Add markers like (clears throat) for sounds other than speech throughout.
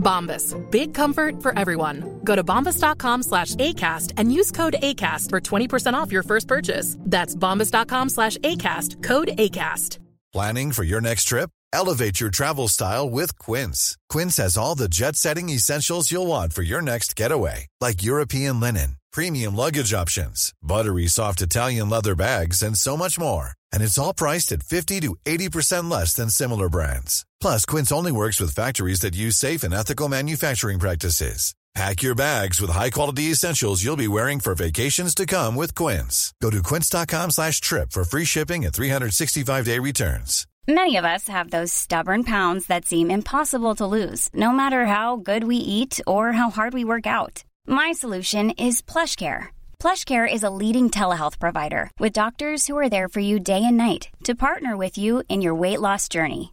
Bombas. Big comfort for everyone. Go to bombas.com slash ACAST and use code ACAST for 20% off your first purchase. That's bombas.com slash ACAST. Code ACAST. Planning for your next trip? Elevate your travel style with Quince. Quince has all the jet setting essentials you'll want for your next getaway, like European linen, premium luggage options, buttery soft Italian leather bags, and so much more. And it's all priced at 50 to 80% less than similar brands. Plus, Quince only works with factories that use safe and ethical manufacturing practices. Pack your bags with high-quality essentials you'll be wearing for vacations to come with Quince. Go to quince.com slash trip for free shipping and 365-day returns. Many of us have those stubborn pounds that seem impossible to lose, no matter how good we eat or how hard we work out. My solution is PlushCare. PlushCare is a leading telehealth provider with doctors who are there for you day and night to partner with you in your weight loss journey.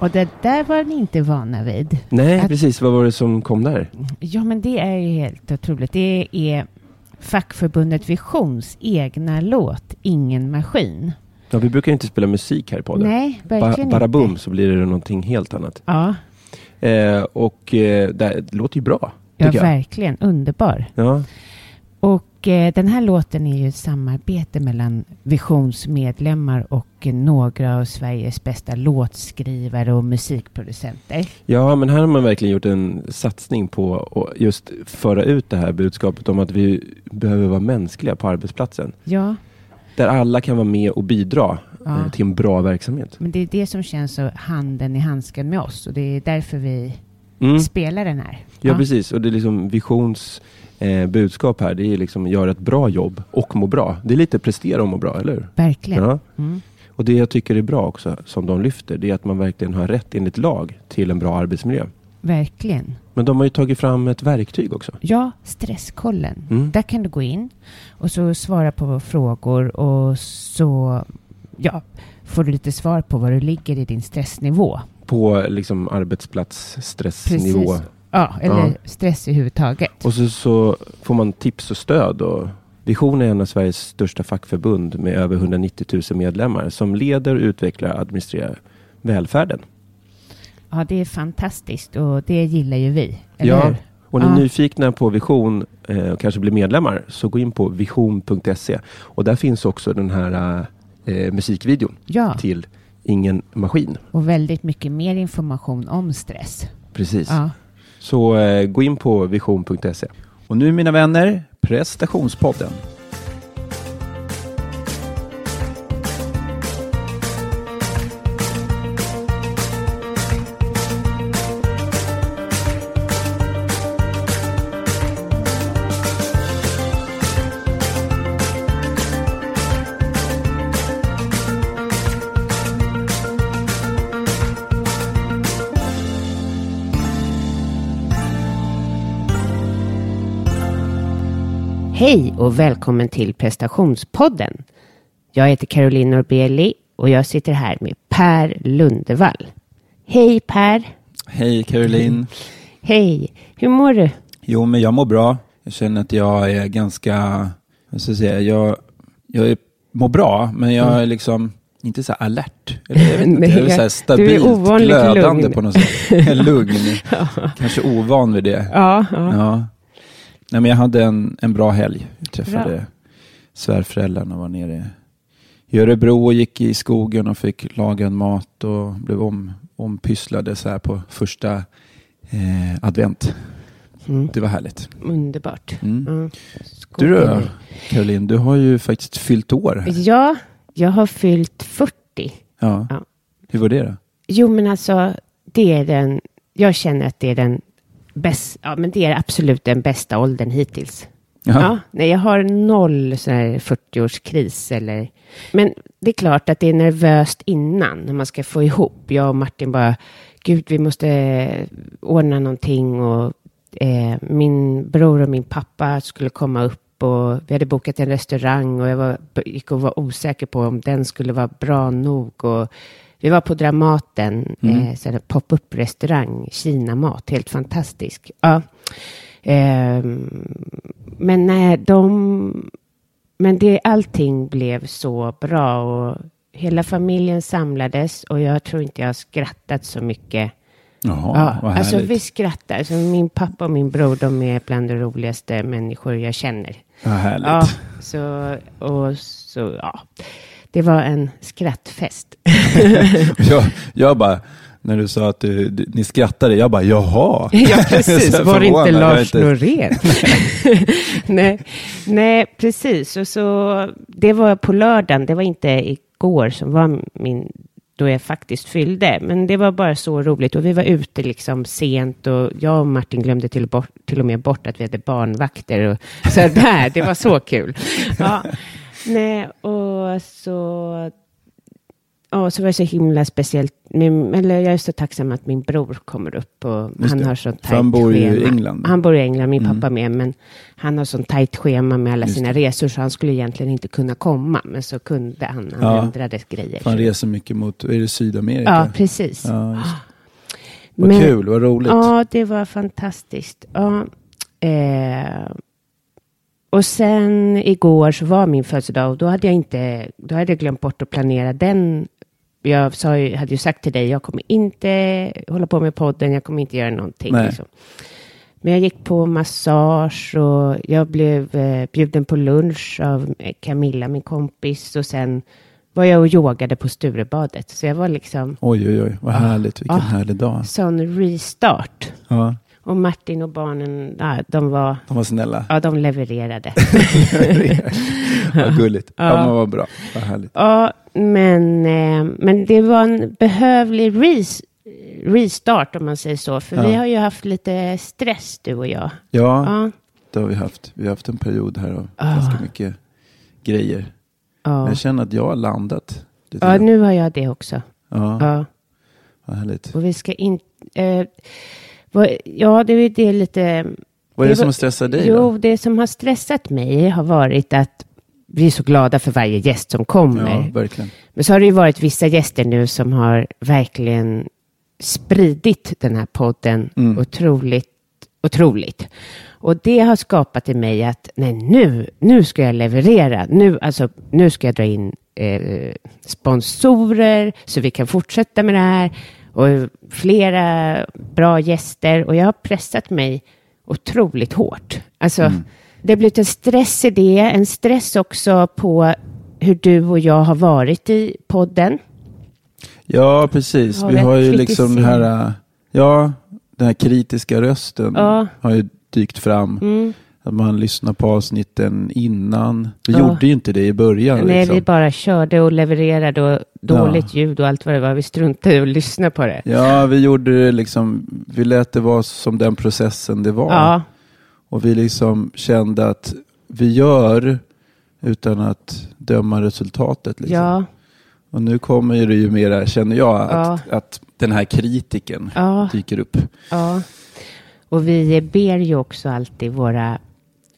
Och det där var ni inte vana vid. Nej, Att- precis. Vad var det som kom där? Ja, men det är ju helt otroligt. Det är fackförbundet Visions egna låt Ingen maskin. Ja, vi brukar inte spela musik här i podden. Nej, Ba- verkligen bara boom inte. så blir det någonting helt annat. Ja, Eh, och eh, det, låter ju bra. ja verkligen. Underbar. Ja. Och eh, den här låten är ju ett samarbete mellan Visions medlemmar och eh, några av Sveriges bästa låtskrivare och musikproducenter. ja, men här har man verkligen gjort en satsning på att just föra ut det här budskapet om att vi behöver vara mänskliga på arbetsplatsen. Ja, Där alla kan vara med och bidra Ja. eh, till en bra verksamhet. men det är det som känns så handen i handsken med oss och det är därför vi Mm. spelar den här. Ja, precis. Och det är liksom Visions eh, budskap här. Det är liksom göra ett bra jobb och må bra. Det är lite prestera och må bra, eller hur? Verkligen. Ja. Mm. Och det jag tycker är bra också, som de lyfter, det är att man verkligen har rätt enligt lag till en bra arbetsmiljö. Verkligen. Men de har ju tagit fram ett verktyg också. Ja, stresskollen. Mm. Där kan du gå in och så svara på frågor och så ja, får du lite svar på var du ligger i din stressnivå. På liksom arbetsplatsstressnivå. Ja, eller Ja. stress i huvudtaget. Och så, så får man tips och stöd. Och Vision är en av Sveriges största fackförbund med över 190 000 medlemmar som leder, utvecklar och administrerar välfärden. Ja, det är fantastiskt och det gillar ju vi. Eller Ja, hur? och ni är Ja. nyfikna på Vision eh, och kanske blir medlemmar så gå in på vision.se och där finns också den här eh, musikvideon Ja, till Ingen maskin. och väldigt mycket mer information om stress. Precis. Ja. Så eh, gå in på vision.se. Och nu mina vänner, prestationspodden. Hej och välkommen till prestationspodden. Jag heter Caroline Norbeli och jag sitter här med Per Lundevall. Hej Per! Hej Caroline. Hej! Hur mår du? Jo, men jag mår bra. Jag känner att jag är ganska, vad ska jag säga, jag, jag är, mår bra, men jag är liksom inte så här alert. Eller jag vet inte, Nej, jag är (laughs) så här du är stabilt glödande lugn. på något sätt. lugn. (laughs) Kanske ovan vid det. Ja, ja. Ja. Nej, men jag hade en, en bra helg. Jag träffade Bra. svärföräldrarna och var nere i Örebro och gick i skogen och fick laga en mat och blev om, ompysslade så här på första eh, advent. Mm. Det var härligt. Underbart. Mm. Mm. Du då. Caroline, du har ju faktiskt fyllt år. Ja, jag har fyllt 40. Ja. Ja. Hur var det då? Jo, men alltså, det är den, jag känner att det är den bästa, ja men det är absolut den bästa åldern hittills. Jaha. Ja, nej, jag har noll sån här 40-årskris eller, men det är klart att det är nervöst innan när man ska få ihop. Jag och Martin bara, gud vi måste eh, ordna någonting och eh, min bror och min pappa skulle komma upp och vi hade bokat en restaurang och jag var, gick och var osäker på om den skulle vara bra nog och vi var på Dramaten, Mm. eh, här pop-up restaurang, Kina-mat, helt fantastisk. Ja. Ehm, men nej, de... Men det, allting blev så bra och hela familjen samlades och jag tror inte jag har skrattat så mycket. Jaha, ja, alltså vi skrattar. Alltså, min pappa och min bror, de är bland de roligaste människor jag känner. Vad härligt. Ja, så, och så, ja. Det var en skrattfest. (laughs) (laughs) jag, jag bara, när du sa att du, du, ni skrattade, jag bara jaha. (laughs) Ja, precis. (laughs) Var det inte Lars Norén? nej, nej, precis. Och så, det var på lördagen, det var inte igår som var min, då jag faktiskt fyllde. Men det var bara så roligt och vi var ute liksom sent och jag och Martin glömde till, bort, till och med bort att vi hade barnvakter. Och, så där, det var så kul. Ja, nej, och så Ja, så var det så himla speciellt. Min, eller jag är så tacksam att min bror kommer upp och Just han det. har sånt För han tajt bor ju i schema. England. Han bor i England, min Mm. pappa med, men han har sånt tajt schema med alla Just sina resor så han skulle egentligen inte kunna komma, men så kunde han, han Ja. ändrade grejer. Han reser mycket mot, är det Sydamerika? Ja, precis. Ja, just. Vad Men- kul, vad roligt. Ja, det var fantastiskt. Ja, eh, och sen igår så var min födelsedag och då hade jag inte, då hade jag glömt bort att planera den. Jag sa, ju- hade ju sagt till dig, jag kommer inte hålla på med podden, jag kommer inte göra någonting. Liksom. Men jag gick på massage och jag blev eh, bjuden på lunch av Camilla, min kompis. Och sen var jag och yogade på Sturebadet. Så jag var liksom Oj, oj, oj, vad härligt, vilken Ah. härlig dag. sån restart. Ja, Och Martin och barnen, ja, de var, de var snälla. ja, de levererade. (laughs) vad gulligt. Ja, Ja. men vad bra, vad härligt. ja, men, eh, men det var en behövlig res, restart om man säger så. För Ja. vi har ju haft lite stress du och jag. Ja, Ja, det har vi haft. Vi har haft en period här av Ah. ganska mycket grejer. Ja. jag känner att jag har landat. ja nu har jag det också. ja, Ja. vad härligt. Och vi ska inte... Eh, ja, det är det lite... Vad är det det som var- stressar dig Jo, då? det som har stressat mig har varit att vi är så glada för varje gäst som kommer. Ja. Men så har det ju varit vissa gäster nu som har verkligen spridit den här podden Mm. otroligt, otroligt. Och det har skapat i mig att nej, nu, nu ska jag leverera. Nu, alltså, nu ska jag dra in eh, sponsorer så vi kan fortsätta med det här. Och flera bra gäster. Och jag har pressat mig otroligt hårt. Alltså, Mm. det har blivit en stress i det. En stress också på hur du och jag har varit i podden. Ja, precis. Har vi har ju liksom den här, ja, den här kritiska rösten Ja. har ju dykt fram. Mm. Att man lyssnar på avsnitten innan. Vi Ja. gjorde ju inte det i början. Nej, liksom. vi bara körde och levererade och dåligt ljud och allt vad det var. Vi struntade i att lyssna på det. Ja, vi gjorde det liksom, vi lät det vara som den processen det var. Ja, Och vi liksom kände att vi gör utan att döma resultatet. Liksom. ja, Och nu kommer det ju mera, känner jag, att, Ja. att den här kritiken ja, dyker upp. ja. Och vi ber ju också alltid våra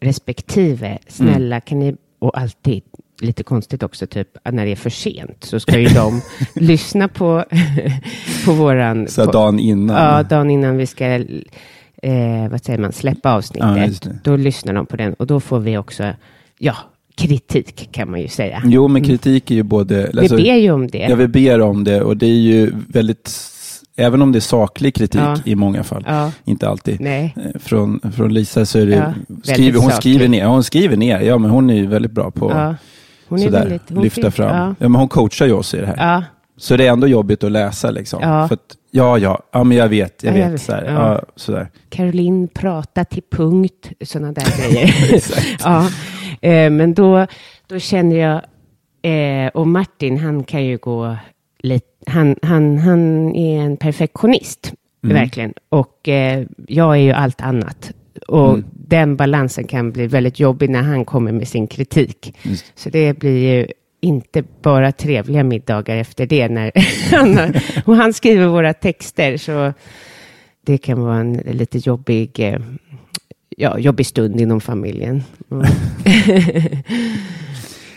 respektive, snälla kan ni, och alltid, lite konstigt också, typ att när det är för sent så ska ju de (laughs) lyssna på, på våran... Så på, dagen innan. Ja, dagen innan vi ska, eh, vad säger man, släppa Ja, avsnittet. det. då lyssnar de på den och då får vi också, ja, kritik kan man ju säga. Jo, men kritik är ju både... alltså- vi ber ju om det. Ja, vi ber om det och det är ju väldigt, även om det är saklig kritik Ja. i många fall, Ja. inte alltid. Nej. Eh, Från, från Lisa så är det, Ja, skriver, hon saklig. skriver ner, hon skriver ner, ja men hon är ju väldigt bra på Ja. Hon är sådär, väldigt... Hon lyfta fram. Ja. Men hon coachar ju oss i det här. Så det är ändå jobbigt att läsa liksom. Ja. För att, ja, ja, ja, men jag vet, jag Ja, jag vet. vet. Sådär, Ja. ja. sådär. Caroline prata till punkt, sådana där (laughs) grejer. ja, eh, men då, då känner jag, eh, och Martin han kan ju gå lite, han, han, han är en perfektionist, Mm. verkligen. Och eh, jag är ju allt annat. Och Mm. den balansen kan bli väldigt jobbig när han kommer med sin kritik. Just. Så det blir ju inte bara trevliga middagar efter det. När (laughs) han, har- och han skriver våra texter. Så det kan vara en lite jobbig, eh, ja, jobbig stund inom familjen. Mm. (laughs)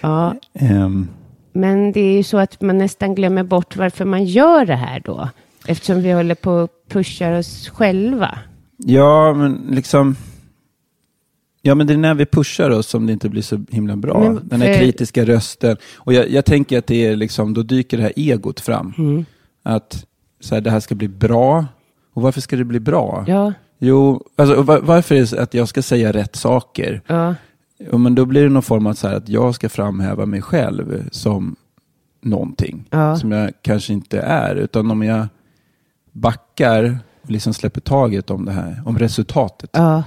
ja, Ehm, men det är ju så att man nästan glömmer bort varför man gör det här då. Eftersom vi håller på att pusha oss själva. ja, men liksom... Ja, men det är när vi pushar oss som det inte blir så himla bra. Men Den här för- kritiska rösten. Och jag, jag tänker att det är liksom, då dyker det här egot fram. Mm. Att så här, det här ska bli bra. Och varför ska det bli bra? Ja, Jo, alltså, var, varför är det att jag ska säga rätt saker? ja, Jo, men då blir det någon form av så här att jag ska framhäva mig själv som någonting Ja. som jag kanske inte är. Utan om jag backar och liksom släpper taget om det här, om resultatet, ja,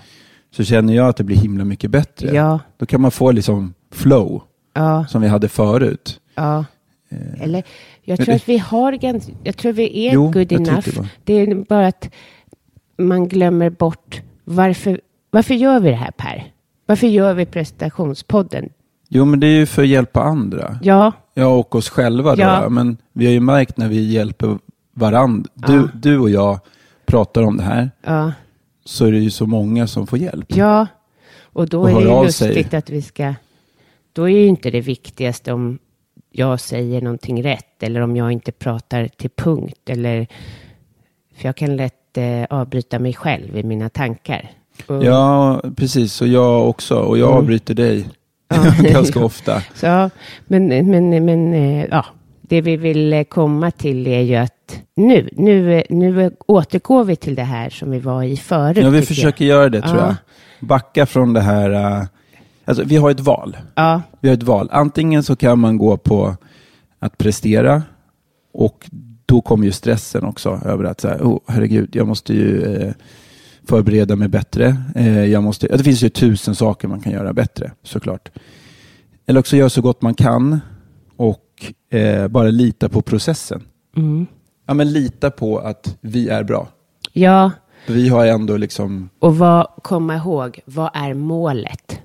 så känner jag att det blir himla mycket bättre. ja, Då kan man få liksom flow ja. som vi hade förut. Ja. Eller, jag tror att vi har ganska, jag tror vi är Jo, good enough. det. Det är bara att man glömmer bort varför, varför gör vi det här Per? Varför gör vi prestationspodden? Jo, men det är ju för att hjälpa andra. Ja, Ja, och oss själva då. Ja. Men vi har ju märkt när vi hjälper varandra, du, Ja. du och jag pratar om det här, ja, så är det ju så många som får hjälp. ja. Och då Och är det ju lustigt sig. att vi ska, då är ju inte det viktigaste om jag säger någonting rätt eller om jag inte pratar till punkt eller för jag kan lätt eh, avbryta mig själv i mina tankar. Och- Ja, precis. Och jag också. Och jag Mm. avbryter dig (laughs) ganska ofta. (laughs) Så, men, men, men eh, ja, det vi vill eh, komma till är ju att nu, nu, eh, nu återgår vi till det här som vi var i förut. Ja, vi försöker göra det tror Ja. jag. Backa från det här. Alltså, vi har ett val. jag. Ja, Vi har ett val. Antingen så kan man gå på att prestera och då kommer ju stressen också över att så här, oh, herregud, jag måste ju eh, förbereda mig bättre. Eh, jag måste, det finns ju tusen saker man kan göra bättre såklart. Eller också göra så gott man kan och eh, bara lita på processen. mm. Ja, men lita på att vi är bra. ja, vi har ändå liksom, och vad, komma ihåg, vad är målet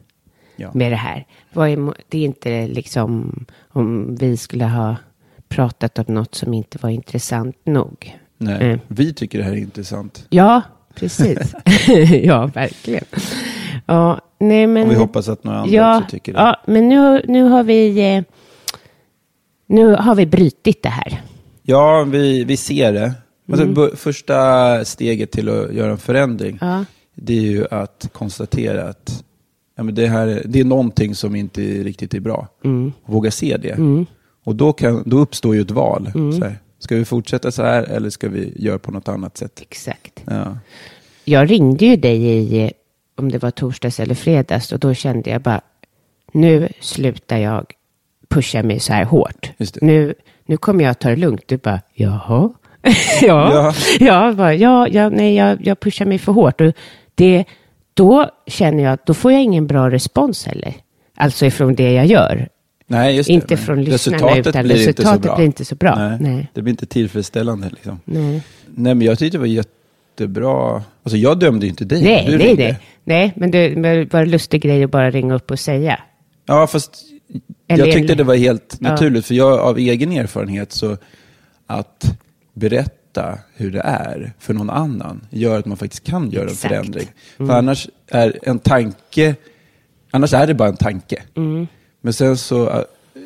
ja. med det här? Är, det är inte liksom om vi skulle ha pratat om något som inte var intressant nog. Nej, Mm. vi tycker det här är intressant. Ja, precis. (laughs) ja, verkligen. Ja, nej men... Och vi hoppas att några andra ja, också tycker det. Ja, men nu, nu har vi... Eh, nu har vi brytit det här. Ja, vi, vi ser det. Alltså, Mm. Första steget till att göra en förändring, Ja, det är ju att konstatera att ja, men det, här, det är någonting som inte riktigt är bra. mm, Våga se det. mm, Och då, kan, då uppstår ju ett val. Mm. Ska vi fortsätta så här eller ska vi göra på något annat sätt? exakt. Ja. Jag ringde ju dig i, om det var torsdags eller fredags, och då kände jag bara, nu slutar jag pusha mig så här hårt. Nu, nu kommer jag ta det lugnt. Du bara, jaha? (laughs) ja, Ja. ja. jag bara, ja, ja, nej, jag, jag pushar mig för hårt. Och det, då känner jag att då får jag ingen bra respons heller. Alltså ifrån det jag gör. Nej, just det. Inte från lyssnarna, resultatet utan blir inte så resultatet bra. blir inte så bra. Nej, Nej. Det blir inte tillfredsställande. Liksom. Nej, Nej, men jag tyckte det var jättebra. Alltså, jag dömde ju inte dig. nej, Du nej, ringde. nej. nej men det men det var en lustig grej att bara ringa upp och säga. Ja, fast Eller- jag tyckte det var helt Ja. naturligt. För jag av egen erfarenhet så att berätta hur det är för någon annan gör att man faktiskt kan göra Exakt. en förändring. Mm. För annars är en tanke, annars är det bara en tanke. Mm. Men sen så, äh,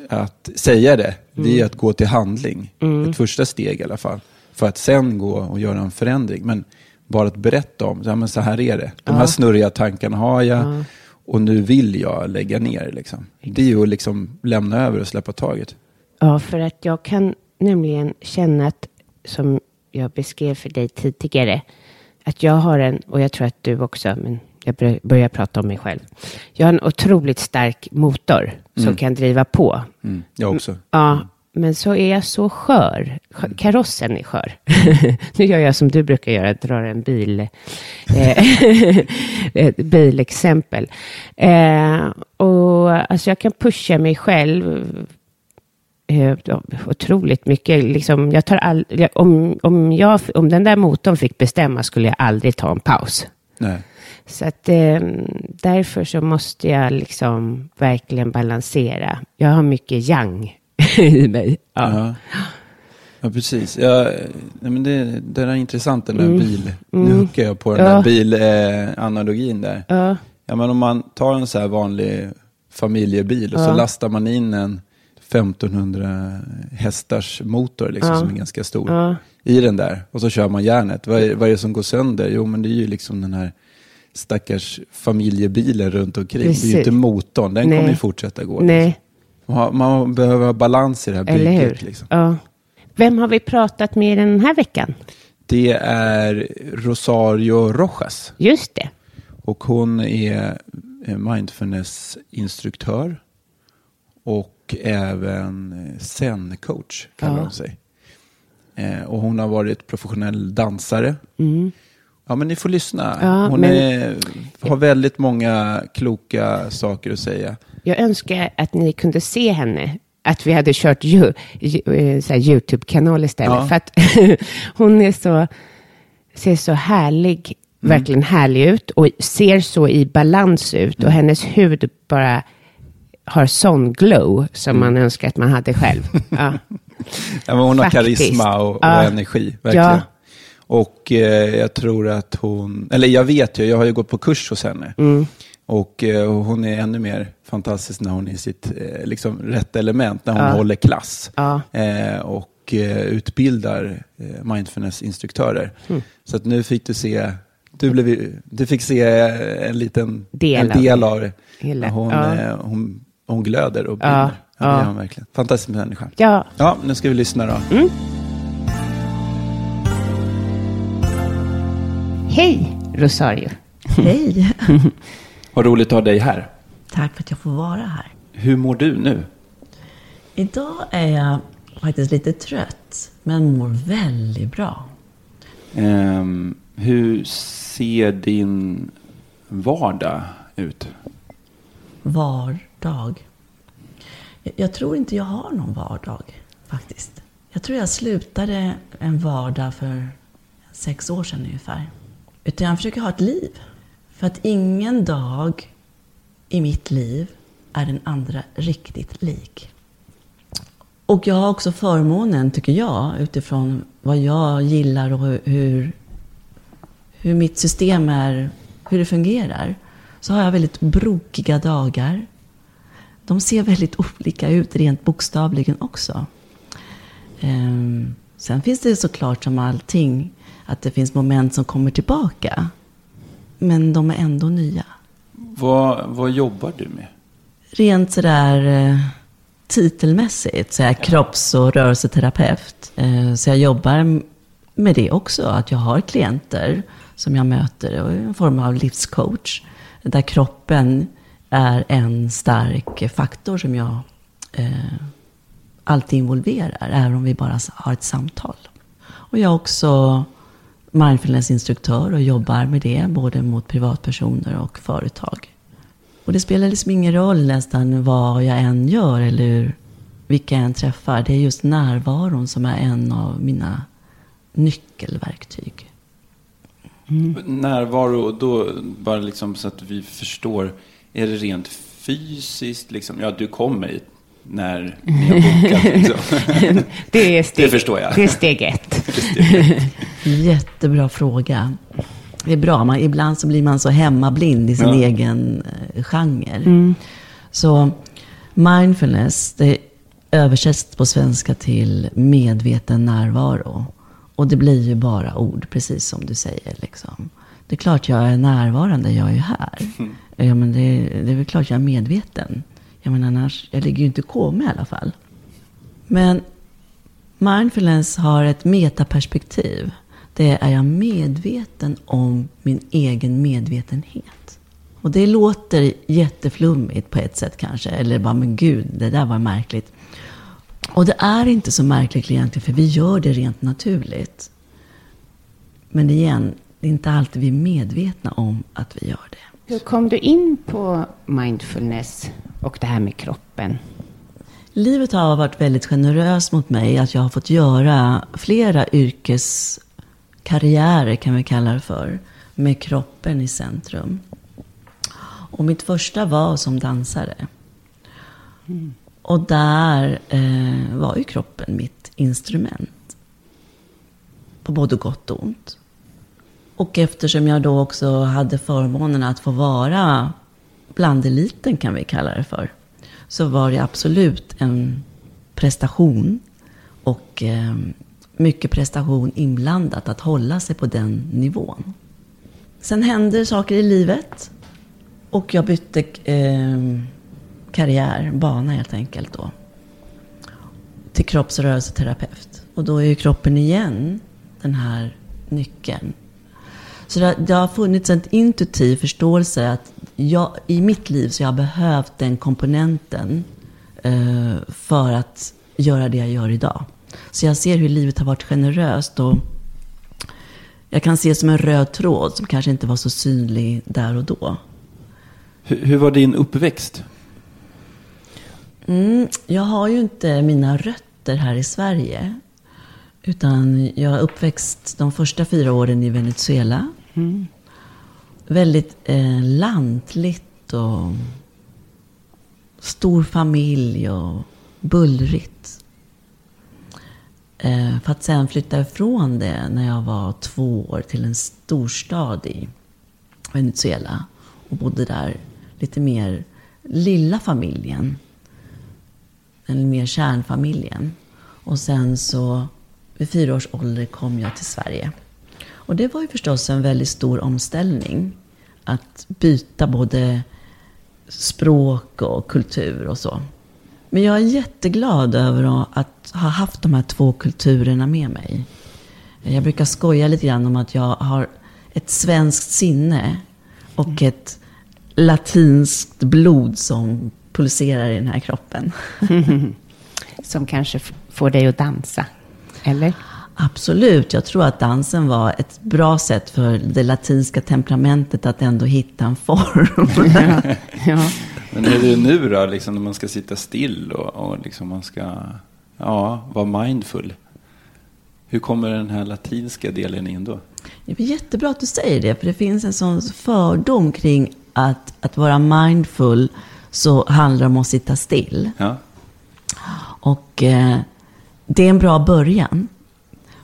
att säga det, det är att gå till handling. Ett första steg i alla fall. För att sen gå och göra en förändring. Men bara att berätta om, ja, men så här är det. De här snurriga tankarna har jag och nu vill jag lägga ner. Liksom. Det är ju att liksom lämna över och släppa taget. Ja, för att jag kan nämligen känna att, som jag beskrev för dig tidigare, att jag har en, och jag tror att du också, men jag bör- börjar prata om mig själv. Jag har en otroligt stark motor som kan driva på. Mm. Jag också. Ja, men så är jag så skör. Skö- Karossen är skör. (laughs) nu gör jag som du brukar göra, drar en bil, eh, (laughs) ett bilexempel. Eh, och alltså jag kan pusha mig själv eh, otroligt mycket. Liksom, jag tar all, om, om, jag, om den där motorn fick bestämma skulle jag aldrig ta en paus. Nej. Så att eh, därför så måste jag liksom verkligen balansera. Jag har mycket yang (laughs) i mig. Ja. Ja. Ja, precis. Ja, men det, det är intressant, den där Mm. bil... Nu hookar jag på den Ja. där bilanalogin där. Ja. Ja, men om man tar en så här vanlig familjebil och så Ja. lastar man in en 1500 hästars motor liksom, som är ganska stor i den där. Och så kör man järnet. Vad är, vad är det som går sönder? Jo, men det är ju liksom den här stackars familjebilen runt omkring. Det är Precis. ju inte motorn, den Nej. kommer ju fortsätta gå. Liksom. Nej, Man, har- man behöver ha balans i det här eller hur? bygget. Liksom. Ja. Vem har vi pratat med den här veckan? Det är Rosario Rojas. Just det. Och hon är mindfulness-instruktör och även zen-coach kallar Ja. hon sig. Eh, och hon har varit professionell dansare. Ja, men ni får lyssna. Ja, hon men- är, har väldigt många kloka saker att säga. Jag önskar att ni kunde se henne. Att vi hade kört ju, ju, eh, YouTube-kanal istället. Ja. För att (laughs) hon är så, ser så härlig, Mm. verkligen härlig ut. Och ser så i balans ut. Mm. Och hennes hud bara har sån glow som Mm. man önskar att man hade själv. Ja. (laughs) Ja, hon har Faktiskt. karisma och, och energi, verkligen. Ja. Och eh, jag tror att hon, eller jag vet ju, jag har ju gått på kurs hos henne. Mm. Och eh, hon är ännu mer fantastisk när hon är i sitt eh, liksom, rätt element, när hon Ja. håller klass. Ja. Eh, och eh, utbildar eh, mindfulness-instruktörer. Mm. Så att nu fick du se, du, blev, du fick se en liten Del en del av det. Hela. Hon, Ja. hon, hon glöder och Ja. brinner. Ja, Ja. verkligen. Fantastisk människa. ja, Ja, nu ska vi lyssna då. Hej Rosario. Hej! (laughs) Vad roligt att ha dig här. Tack för att jag får vara här. Hur mår du nu? Idag är jag faktiskt lite trött, men mår väldigt bra. Ehm, hur ser din vardag ut? Vardag. Jag- Jag tror inte jag har någon vardag, faktiskt. Jag tror jag slutade en vardag för sex år sedan ungefär. Utan jag försöker ha ett liv. För att ingen dag i mitt liv är den andra riktigt lik. Och jag har också förmånen, tycker jag, utifrån vad jag gillar och hur, hur, mitt system är, hur det fungerar. Så har jag väldigt brokiga dagar. De ser väldigt olika ut rent bokstavligen också. Ehm, sen finns det såklart som allting att det finns moment som kommer tillbaka. Men de är ändå nya. Vad, vad jobbar du med? Rent sådär eh, titelmässigt så är jag kropps och rörelseterapeut. Eh, så jag jobbar med det också. Att jag har klienter som jag möter och en form av livscoach. Där kroppen är en stark faktor som jag eh, alltid involverar. Även om vi bara har ett samtal. Och jag är också mindfulnessinstruktör och jobbar med det. Både mot privatpersoner och företag. Och det spelar liksom ingen roll nästan vad jag än gör eller vilka jag än träffar. Det är just närvaron som är en av mina nyckelverktyg. Närvaro, då bara liksom så att vi förstår. Är det rent fysiskt? Liksom? Ja, du kommer hit när ni har bokat. Liksom. (laughs) Det, är steg, Det förstår jag. Det är steg ett. (laughs) Jättebra fråga. Det är bra. Man, ibland så blir man så hemmablind i sin Ja. egen eh, genre. Så Mindfulness, det översätts på svenska till medveten närvaro. Och det blir ju bara ord, precis som du säger. Liksom. Det är klart jag är närvarande, jag är ju här. Ja, men det, det är väl klart jag är medveten. Jag menar annars, jag ligger ju inte i koma i alla fall. Men mindfulness har ett metaperspektiv. Det är jag medveten om min egen medvetenhet. Och det låter jätteflummigt på ett sätt kanske. Eller bara, men gud, det där var märkligt. Och det är inte så märkligt egentligen, för vi gör det rent naturligt. Men igen, det är inte alltid vi är medvetna om att vi gör det. Hur kom du in på mindfulness och det här med kroppen? Livet har varit väldigt generöst mot mig. Att jag har fått göra flera yrkeskarriärer, kan vi kalla det för. Med kroppen i centrum. Och mitt första var som dansare. Och där eh, var ju kroppen mitt instrument. På både gott och ont. Och eftersom jag då också hade förmånen att få vara bland eliten, kan vi kalla det för. Så var det absolut en prestation. Och eh, mycket prestation inblandat, att hålla sig på den nivån. Sen hände saker i livet. Och jag bytte eh, karriär, bana helt enkelt då. Till kroppsrörelseterapeut. Och då är ju kroppen igen den här nyckeln. Så det, det har funnits en intuitiv förståelse att jag, i mitt liv så har jag behövt den komponenten eh, för att göra det jag gör idag. Så jag ser hur livet har varit generöst och jag kan se som en röd tråd som kanske inte var så synlig där och då. Hur, hur var din uppväxt? Mm, jag har ju inte mina rötter här i Sverige. Utan jag är uppväxt de första fyra åren i Venezuela. Mm. Väldigt eh, lantligt och stor familj och bullrigt. Eh, för att sen flytta ifrån det när jag var två år till en storstad i Venezuela. Och bodde där lite mer lilla familjen. Den mer kärnfamiljen. Och sen så vid fyra års ålder kom jag till Sverige. Och det var ju förstås en väldigt stor omställning. Att byta både språk och kultur och så. Men jag är jätteglad över att ha haft de här två kulturerna med mig. Jag brukar skoja lite grann om att jag har ett svenskt sinne och ett latinskt blod som pulserar i den här kroppen. (laughs) Som kanske får dig att dansa, eller? Absolut. Jag tror att dansen var ett bra sätt för det latinska temperamentet att ändå hitta en form. (laughs) Ja. Men är det nu då, liksom, när man ska sitta still och, och liksom man ska ja, vara mindful? Hur kommer den här latinska delen in då? Det är jättebra att du säger det, för det finns en sån fördom kring att, att vara mindful så handlar det om att sitta still. Ja. Och eh, det är en bra början.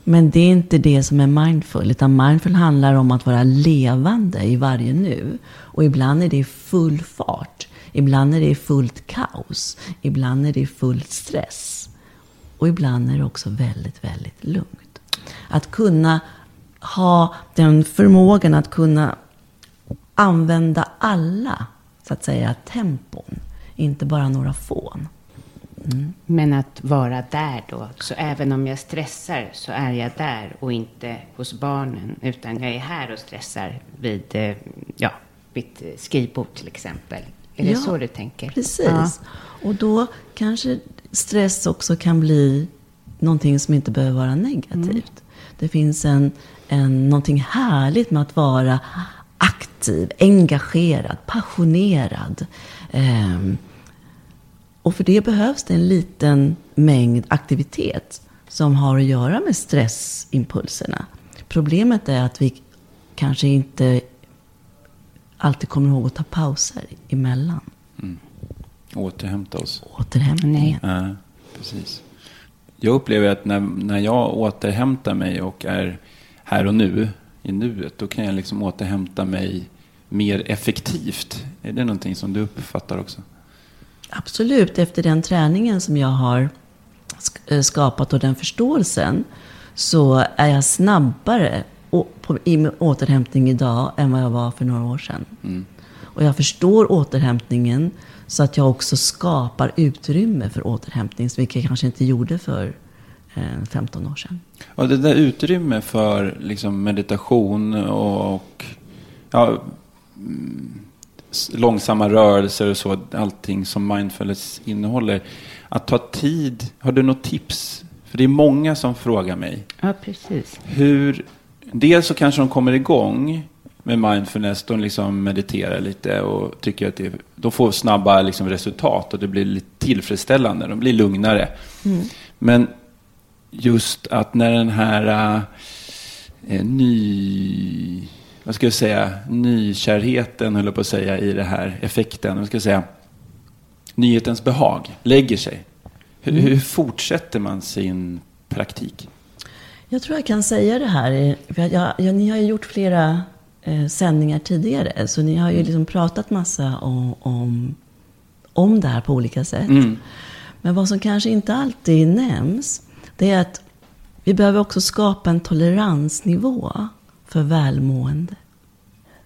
Men det är inte det som är mindful. Utan mindful handlar om att vara levande i varje nu. Och ibland är det full fart. Ibland är det fullt kaos. Ibland är det full stress. Och ibland är det också väldigt, väldigt lugnt. Att kunna ha den förmågan att kunna använda alla, så att säga, tempon. Inte bara några få. Men att vara där då. Så även om jag stressar så är jag där och inte hos barnen. Utan jag är här och stressar vid eh, ja, mitt skrivbord till exempel. Är det Ja, så du tänker? Precis. Ja. Och då kanske stress också kan bli någonting som inte behöver vara negativt. Det finns en, en, någonting härligt med att vara aktiv, engagerad, passionerad. Ehm, och för det behövs det en liten mängd aktivitet som har att göra med stressimpulserna. Problemet är att vi kanske inte alltid kommer ihåg att ta pauser emellan. Återhämta oss. Återhämtningen. Ja, precis. Jag upplever att när, när jag återhämtar mig och är här och nu, i nuet, då kan jag liksom återhämta mig mer effektivt. Är det någonting som du uppfattar också? Absolut, efter den träningen som jag har eh, skapat och den förståelsen så är jag snabbare i min återhämtning idag än vad jag var för några år sedan. Och jag förstår återhämtningen så att jag också skapar utrymme för återhämtning, vilket jag kanske inte gjorde för eh, 15 år sedan. Och det där utrymme för liksom meditation och ja, mm, långsamma rörelser och så, allting som mindfulness innehåller. Att ta tid, har du något tips? För det är många som frågar mig. Ja, precis. Hur, dels så kanske de kommer igång med mindfulness, de liksom mediterar lite och tycker att det, de får snabba liksom resultat och det blir lite tillfredsställande, de blir lugnare. Men just att när den här eh, ny, vad ska jag säga, nykärheten, höll jag på att säga, i det här effekten, vad ska jag säga, nyhetens behag lägger sig. Hur, hur fortsätter man sin praktik? Jag tror jag kan säga det här. jag, jag, jag, ni har ju gjort flera eh, sändningar tidigare. Så ni har ju liksom pratat massa om, om, om det här på olika sätt. Men vad som kanske inte alltid nämns, det är att vi behöver också skapa en toleransnivå för välmående.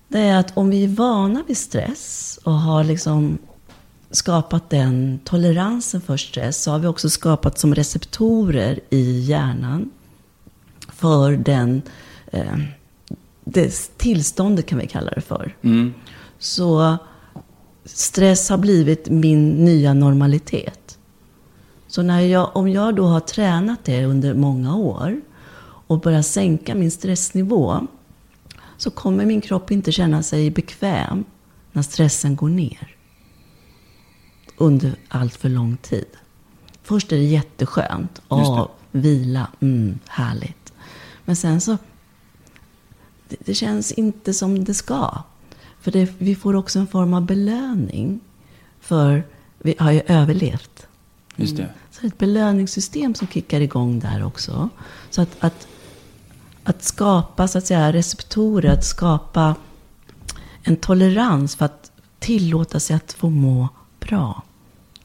Det är att om vi är vana vid stress och har liksom skapat den toleransen för stress så har vi också skapat som receptorer i hjärnan för den, eh, det tillståndet kan vi kalla det för. Så stress har blivit min nya normalitet. Så när jag, om jag då har tränat det under många år och börjar sänka min stressnivå så kommer min kropp inte känna sig bekväm när stressen går ner under allt för lång tid. Först är det jätteskönt. Åh, vila, mm, härligt. Men sen så, det, det känns inte som det ska. För det, vi får också en form av belöning. För vi har ju överlevt. Just det. Så det är ett belöningssystem som kickar igång där också. Så att, att, att skapa så att säga, receptorer, att skapa en tolerans för att tillåta sig att få må bra.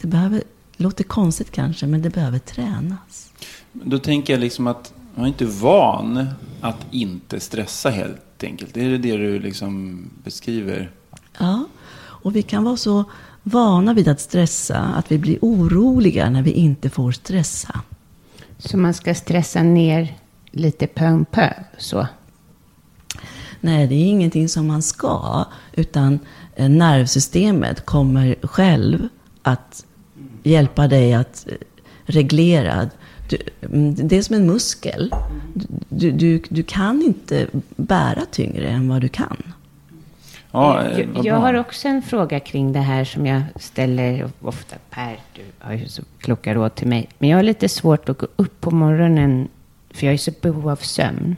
Det behöver, låter konstigt kanske, men det behöver tränas. Då tänker jag liksom att man är inte van att inte stressa helt enkelt. Är det det du liksom beskriver? Ja, och vi kan vara så vana vid att stressa att vi blir oroliga när vi inte får stressa. Så man ska stressa ner lite pö om pö, så. Nej, det är ingenting som man ska, utan eh, nervsystemet kommer själv att hjälpa dig att eh, reglera. Du, mm, det är som en muskel. Du, du, du kan inte bära tyngre än vad du kan. Ja, eh, jag, vad jag har också en fråga kring det här som jag ställer ofta. Per, du har ju så kloka råd till mig. Men jag har lite svårt att gå upp på morgonen, för jag är så behov av sömn.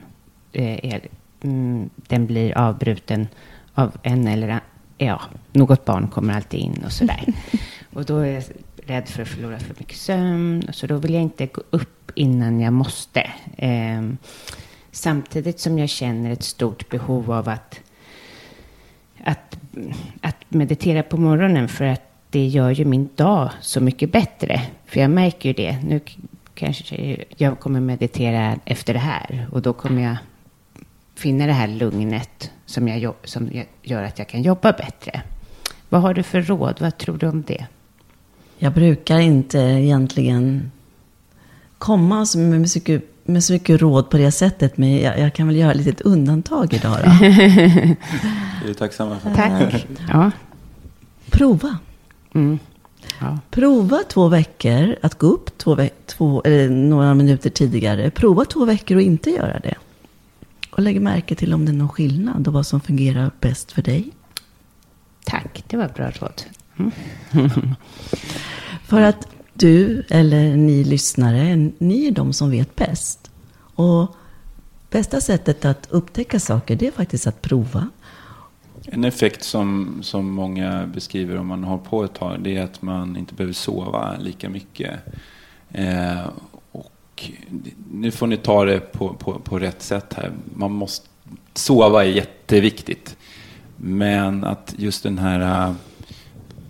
Eh, mm, Den blir avbruten av en eller an- ja, något barn kommer alltid in och sådär. (laughs) och då är jag rädd för att förlora för mycket sömn. Så då vill jag inte gå upp innan jag måste. Ehm, samtidigt som jag känner ett stort behov av att att, att meditera på morgonen för att det gör ju min dag så mycket bättre. För jag märker ju det. Nu kanske jag kommer meditera efter det här och då kommer jag finna det här lugnet som, jag, som gör att jag kan jobba bättre. Vad har du för råd? Vad tror du om det? Jag brukar inte egentligen komma så- med så mycket, med så mycket råd på det sättet, men jag, jag kan väl göra ett litet undantag idag då. (laughs) Är du tacksamma för? Tack. Ja. Prova. Mm. Ja. Prova två veckor att gå upp två, ve- två, eller några minuter tidigare. Prova två veckor och inte göra det. Och lägg märke till om det är någon skillnad och vad som fungerar bäst för dig. Tack, det var bra råd. (laughs) För att du eller ni lyssnare, ni är de som vet bäst. Och bästa sättet att upptäcka saker, det är faktiskt att prova. En effekt som, som många beskriver om man har på ett tag, det är att man inte behöver sova lika mycket. Eh, och nu får ni ta det på, på, på rätt sätt här. Man måste, sova är jätteviktigt. Men att just den här eh,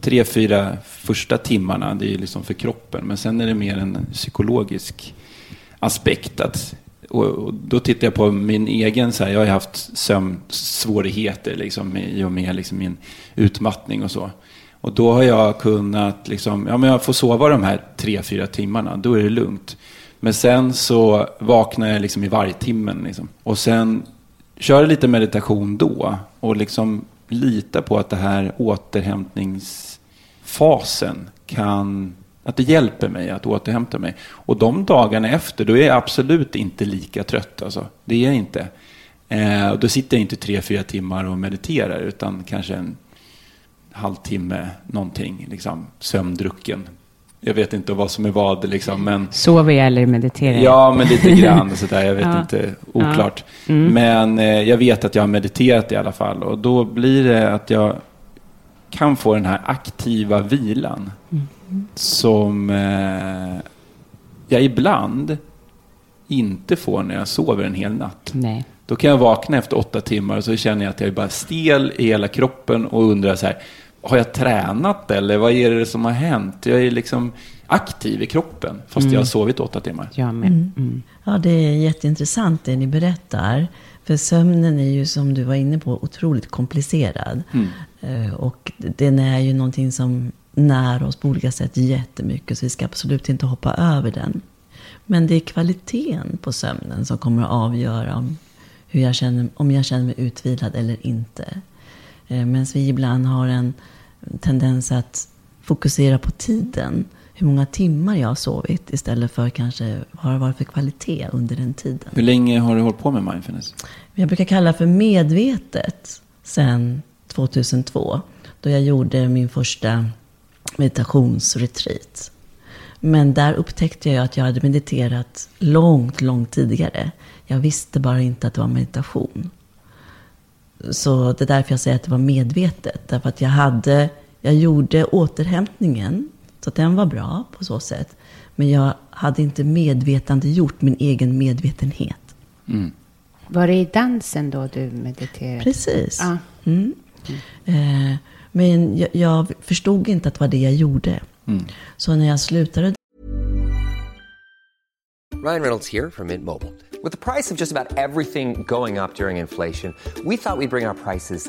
tre, fyra första timmarna, det är liksom för kroppen. Men sen är det mer en psykologisk aspekt. Att, och, och då tittar jag på min egen, så här, jag har ju haft sömnsvårigheter liksom, i och med liksom, min utmattning och så. Och då har jag kunnat, liksom, ja men jag får sova de här tre, fyra timmarna, då är det lugnt. Men sen så vaknar jag liksom i vargtimmen. Liksom. Och sen kör lite meditation då. Och liksom lita på att det här återhämtningsfasen kan... Att det hjälper mig att återhämta mig. Och de dagarna efter, då är jag absolut inte lika trött. Alltså. Det är jag inte. Eh, och då sitter jag inte tre, fyra timmar och mediterar. Utan kanske en halvtimme, någonting. Liksom, sömndrucken jag vet inte vad som är vad liksom, men... Sover jag eller mediterar? Ja, men lite grann (laughs) sådär, jag vet ja. inte, oklart. Ja. Mm. Men eh, jag vet att jag har mediterat i alla fall och då blir det att jag kan få den här aktiva vilan mm. Som eh, jag ibland inte får när jag sover en hel natt. Nej. Då kan jag vakna efter åtta timmar och så känner jag att jag är bara stel i hela kroppen och undrar så här, har jag tränat eller vad är det som har hänt? Jag är liksom aktiv i kroppen fast mm. jag har mm. sovit åtta timmar. Jag med. Mm. Mm. Ja, det är jätteintressant det ni berättar. För sömnen är ju som du var inne på otroligt komplicerad. Mm. Eh, och den är ju någonting som när oss på olika sätt jättemycket. Så vi ska absolut inte hoppa över den. Men det är kvaliteten på sömnen som kommer att avgöra om, hur jag känner, om jag känner mig utvilad eller inte. Eh, Medan vi ibland har en tendens att fokusera på tiden. Hur många timmar jag har sovit istället för kanske vad det varit för kvalitet under den tiden. Hur länge har du hållit på med mindfulness? Jag brukar kalla för medvetet sedan 2002. Då jag gjorde min första meditationsretreat. Men där upptäckte jag att jag hade mediterat långt, långt tidigare. Jag visste bara inte att det var meditation. Så det är därför jag säger att det var medvetet. Därför att jag hade, jag gjorde återhämtningen, så att den var bra på så sätt. Men jag hade inte medvetande gjort min egen medvetenhet. Mm. Var det i dansen då du mediterade? Precis. Ah. Mm. Mm. Eh, men jag, jag, förstod inte att det var det jag gjorde. Mm. Så när jag slutade... Ryan Reynolds här från Mint Mobile. With the price of just about everything going up during inflation, we thought we'd bring our prices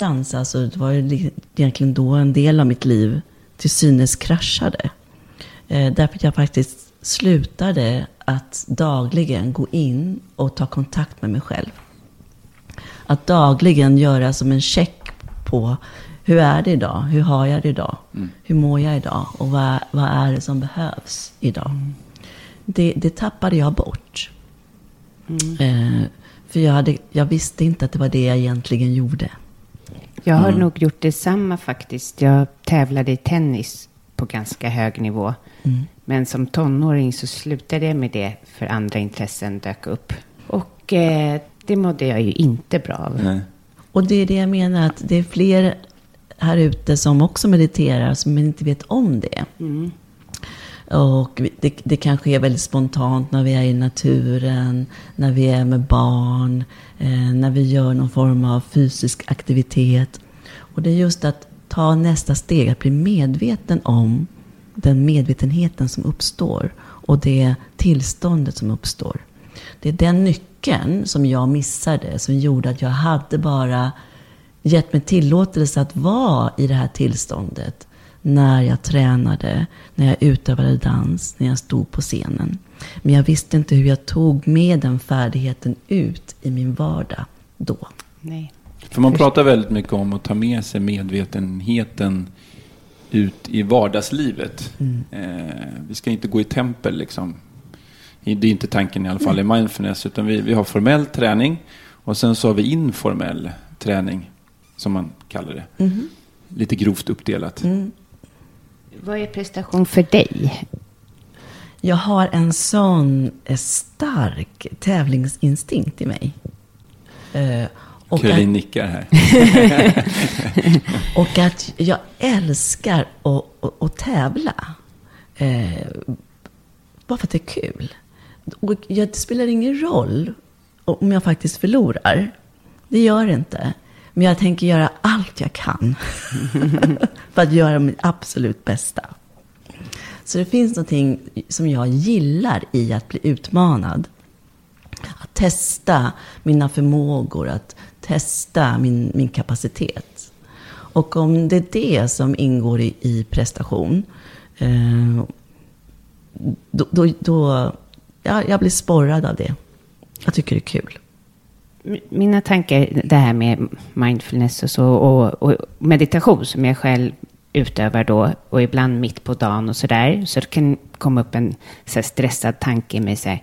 Dans, alltså det var ju egentligen då en del av mitt liv till synes kraschade. Eh, därför att jag faktiskt slutade att dagligen gå in och ta kontakt med mig själv. Att dagligen göra som en check på hur är det idag? Hur har jag det idag? Mm. Hur mår jag idag? Och vad, vad är det som behövs idag? Det, det tappade jag bort. Mm. Eh, för jag, hade, jag visste inte att det var det jag egentligen gjorde. Jag har mm. nog gjort detsamma faktiskt. Jag tävlade i tennis på ganska hög nivå. Mm. Men som tonåring så slutade jag med det för andra intressen dök upp. Och eh, det mådde jag ju inte bra av. Nej. Och det är det jag menar, att det är fler här ute som också mediterar, som inte vet om det. Mm. Och det, det kan ske väldigt spontant när vi är i naturen, när vi är med barn, eh, när vi gör någon form av fysisk aktivitet. Och det är just att ta nästa steg, att bli medveten om den medvetenheten som uppstår och det tillståndet som uppstår. Det är den nyckeln som jag missade, som gjorde att jag hade bara gett mig tillåtelse att vara i det här tillståndet när jag tränade, när jag utövade dans, när jag stod på scenen. Men jag visste inte hur jag tog med den färdigheten ut i min vardag då. Nej. För man pratar väldigt mycket om att ta med sig medvetenheten ut i vardagslivet. Mm. Eh, vi ska inte gå i tempel liksom. Det är inte tanken i alla fall i mindfulness. Utan vi, vi har formell träning och sen så har vi informell träning. Som man kallar det. Mhm. Lite grovt uppdelat. Mm. Vad är prestation för dig? Jag har en sån eh, stark tävlingsinstinkt i mig. Eh, och Caroline att- nickar här. (laughs) Och att jag älskar att, att, tävla. Eh, bara för att det är kul. Och jag, det spelar ingen roll om jag faktiskt förlorar. Det gör det inte. Men jag tänker göra allt jag kan (laughs) för att göra mitt absolut bästa. Så det finns någonting som jag gillar i att bli utmanad. Att testa mina förmågor, att testa min, min kapacitet. Och om det är det som ingår i, i prestation, eh, då, då, då ja, jag blir sporrad av det. Jag tycker det är kul. Mina tankar, det här med mindfulness och så och, och meditation som jag själv utövar då och ibland mitt på dagen och så där. Så det kan komma upp en så här, stressad tanke i mig så här,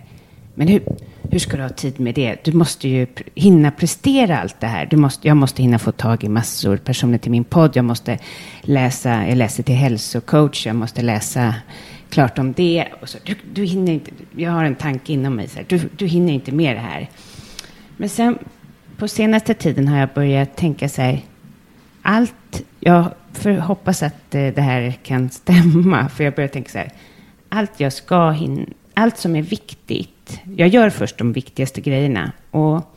men hur, hur ska du ha tid med det? Du måste ju hinna prestera allt det här. Du måste, jag måste hinna få tag i massor personer till min podd. Jag måste läsa, jag läser till hälsocoach. Jag måste läsa klart om det. Och så, du, du hinner inte, jag har en tanke inom mig, så här, du, du hinner inte med det här. Men sen på senaste tiden har jag börjat tänka så här, allt, jag för, hoppas att eh, det här kan stämma, för jag börjar tänka så här, allt jag ska hinna, allt som är viktigt, jag gör först de viktigaste grejerna och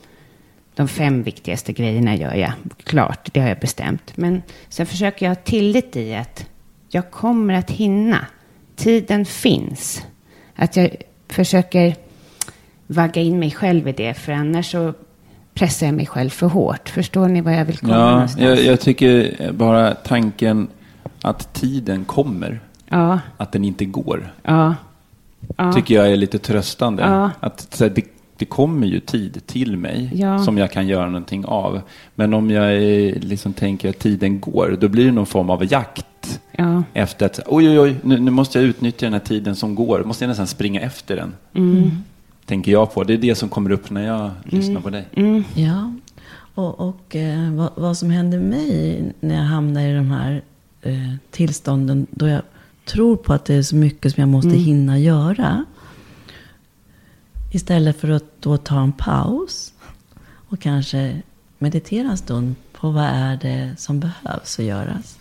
de fem viktigaste grejerna gör jag, klart, det har jag bestämt. Men sen försöker jag ha tillit i att jag kommer att hinna, tiden finns. Att jag försöker vagga in mig själv i det, för annars så pressar jag mig själv för hårt. Förstår ni vad jag vill komma Ja, någonstans? jag, jag tycker bara tanken att tiden kommer. Ja. Att den inte går. Ja. Ja. Tycker jag är lite tröstande. Att här, det, det kommer ju tid till mig som jag kan göra någonting av. Men om jag är, liksom tänker att tiden går, då blir det någon form av jakt. Ja. Efter att, oj, oj, oj, nu, nu måste jag utnyttja den här tiden som går. Måste jag nästan springa efter den. Mm. Tänker jag på. Det är det som kommer upp när jag lyssnar på dig. Mm. Ja, och, och eh, vad, vad som händer mig när jag hamnar i de här eh, tillstånden då jag tror på att det är så mycket som jag måste Mm. hinna göra. Istället för att då ta en paus och kanske meditera en stund på vad är det som behövs att göras.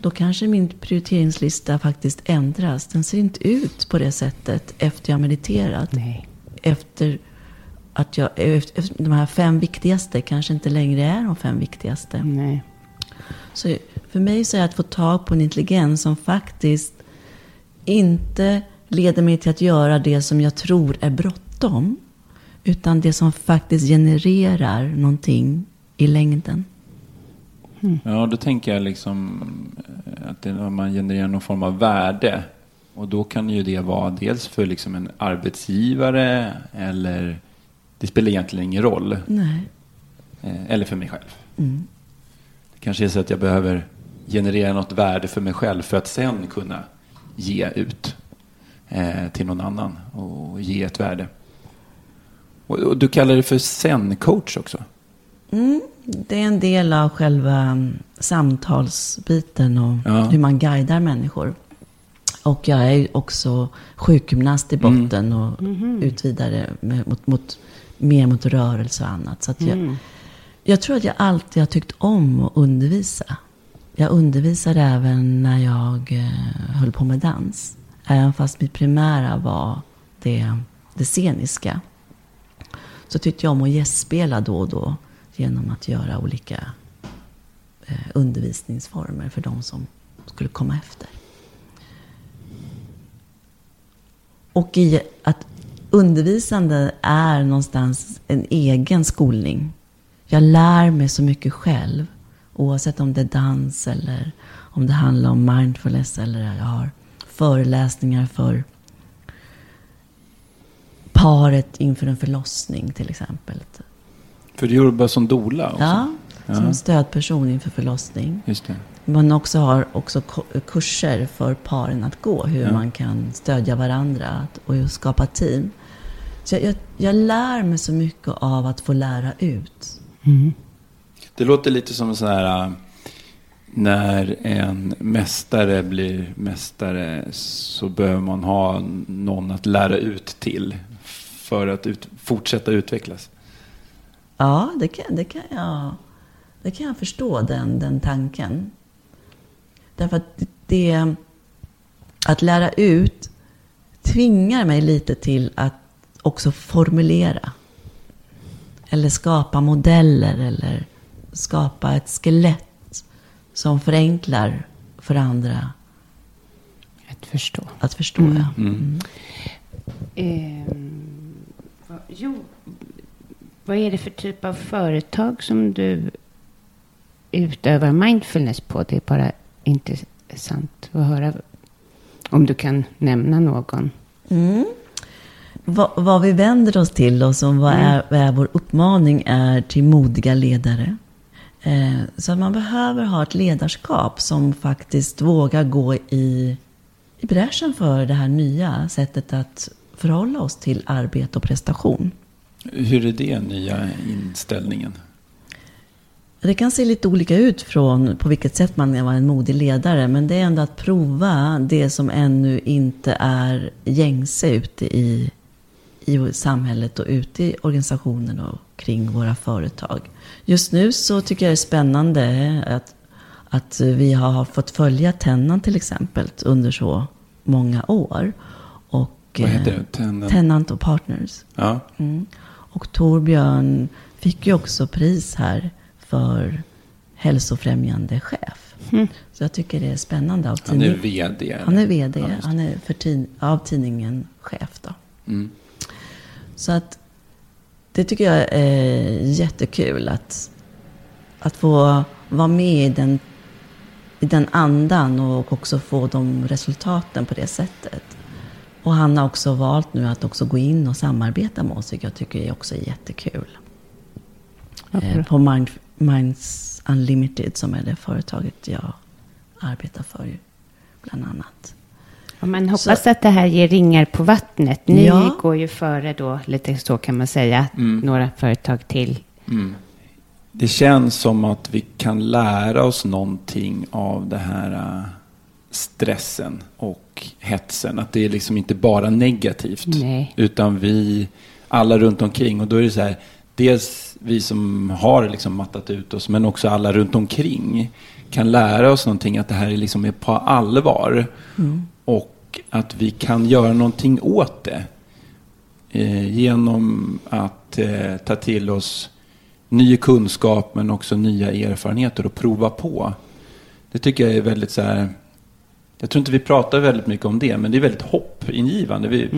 Då kanske min prioriteringslista faktiskt ändras. Den ser inte ut på det sättet efter jag mediterat. Nej. Efter att jag, efter, de här fem viktigaste kanske inte längre är de fem viktigaste. Nej. Så för mig så är det att få tag på en intelligens som faktiskt inte leder mig till att göra det som jag tror är bråttom. Utan det som faktiskt genererar någonting i längden. Ja, då tänker jag liksom eh, att det, man genererar någon form av värde. Och då kan ju det vara dels för liksom en arbetsgivare eller det spelar egentligen ingen roll. Nej. Eh, Eller för mig själv. Mm. Det kanske är så att jag behöver generera något värde för mig själv för att sen kunna ge ut eh, till någon annan och ge ett värde. Och, och du kallar det för zen-coach också? Mm, det är en del av själva mm, samtalsbiten och Ja. hur man guidar människor. Och jag är också sjukgymnast i botten och utvidare med, mot, mot, mer mot rörelse och annat. Så att jag, jag tror att jag alltid har tyckt om att undervisa. Jag undervisade även när jag eh, höll på med dans. Även fast mitt primära var det, det sceniska. Så tyckte jag om att gästspela då och då. Genom att göra olika eh, undervisningsformer för de som skulle komma efter. Och i att undervisande är någonstans en egen skolning. Jag lär mig så mycket själv. Oavsett om det är dans eller om det handlar om mindfulness eller jag har föreläsningar för paret inför en förlossning till exempel. För du jobbar som dola också? Ja, som Ja. stödperson inför förlossning. Just det. Man också har också kurser för paren att gå. Hur Ja. man kan stödja varandra och skapa team. Så jag, jag, jag lär mig så mycket av att få lära ut. Det låter lite som så här äh, när en mästare blir mästare så behöver man ha någon att lära ut till för att ut, fortsätta utvecklas. Ja, det kan, det kan, jag, det kan jag förstå, den, den tanken. Därför att det, att lära ut tvingar mig lite till att också formulera. Eller skapa modeller eller skapa ett skelett som förenklar för andra Att förstå. att förstå. Mm. Ja. Mm. Ehm, vad- jo, vad är det för typ av företag som du utövar mindfulness på? Det är bara intressant att höra om du kan nämna någon. Mm. Vad, vad vi vänder oss till och som vad är, vad är vår uppmaning är till modiga ledare. Eh, så att man behöver ha ett ledarskap som faktiskt vågar gå i, i bräschen för det här nya sättet att förhålla oss till arbete och prestation. Hur är det nya inställningen? Det kan se lite olika ut från på vilket sätt man är en modig ledare. Men det är ändå att prova det som ännu inte är gängse ute i, i samhället och ute i organisationen och kring våra företag. Just nu så tycker jag det är spännande att, att vi har fått följa Tennan till exempel under så många år. Och, Vad heter eh, det? Tenant? Tenant och Partners. Ja. Mm. Och Torbjörn fick ju också pris här för hälsofrämjande chef. Mm. Så jag tycker det är spännande. Av Han är tidning- VD, eller? Han är VD. Ja, han är för tid- av tidningen chef. Då. Mm. Så att det tycker jag är jättekul att, att få vara med i den, i den andan och också få de resultaten på det sättet. Och han har också valt nu att också gå in och samarbeta med oss, vilket jag tycker är också jättekul. Eh, på Mind, Minds Unlimited som är det företaget jag arbetar för bland annat. Ja, man hoppas att det här ger ringar på vattnet. Ni Ja. går ju före då, lite så kan man säga, Mm. några företag till. Mm. Det känns som att vi kan lära oss någonting av det här äh, stressen och hetsen. Att det är liksom inte bara negativt. Nej. Utan vi, alla runt omkring. Och då är det så här, dels vi som har liksom mattat ut oss, men också alla runt omkring kan lära oss någonting. Att det här är liksom är på allvar. Mm. Och att vi kan göra någonting åt det. Eh, genom att eh, ta till oss ny kunskap men också nya erfarenheter och prova på. Det tycker jag är väldigt så här. Jag tror inte vi pratar väldigt mycket om det, men det är väldigt hoppingivande. Vi,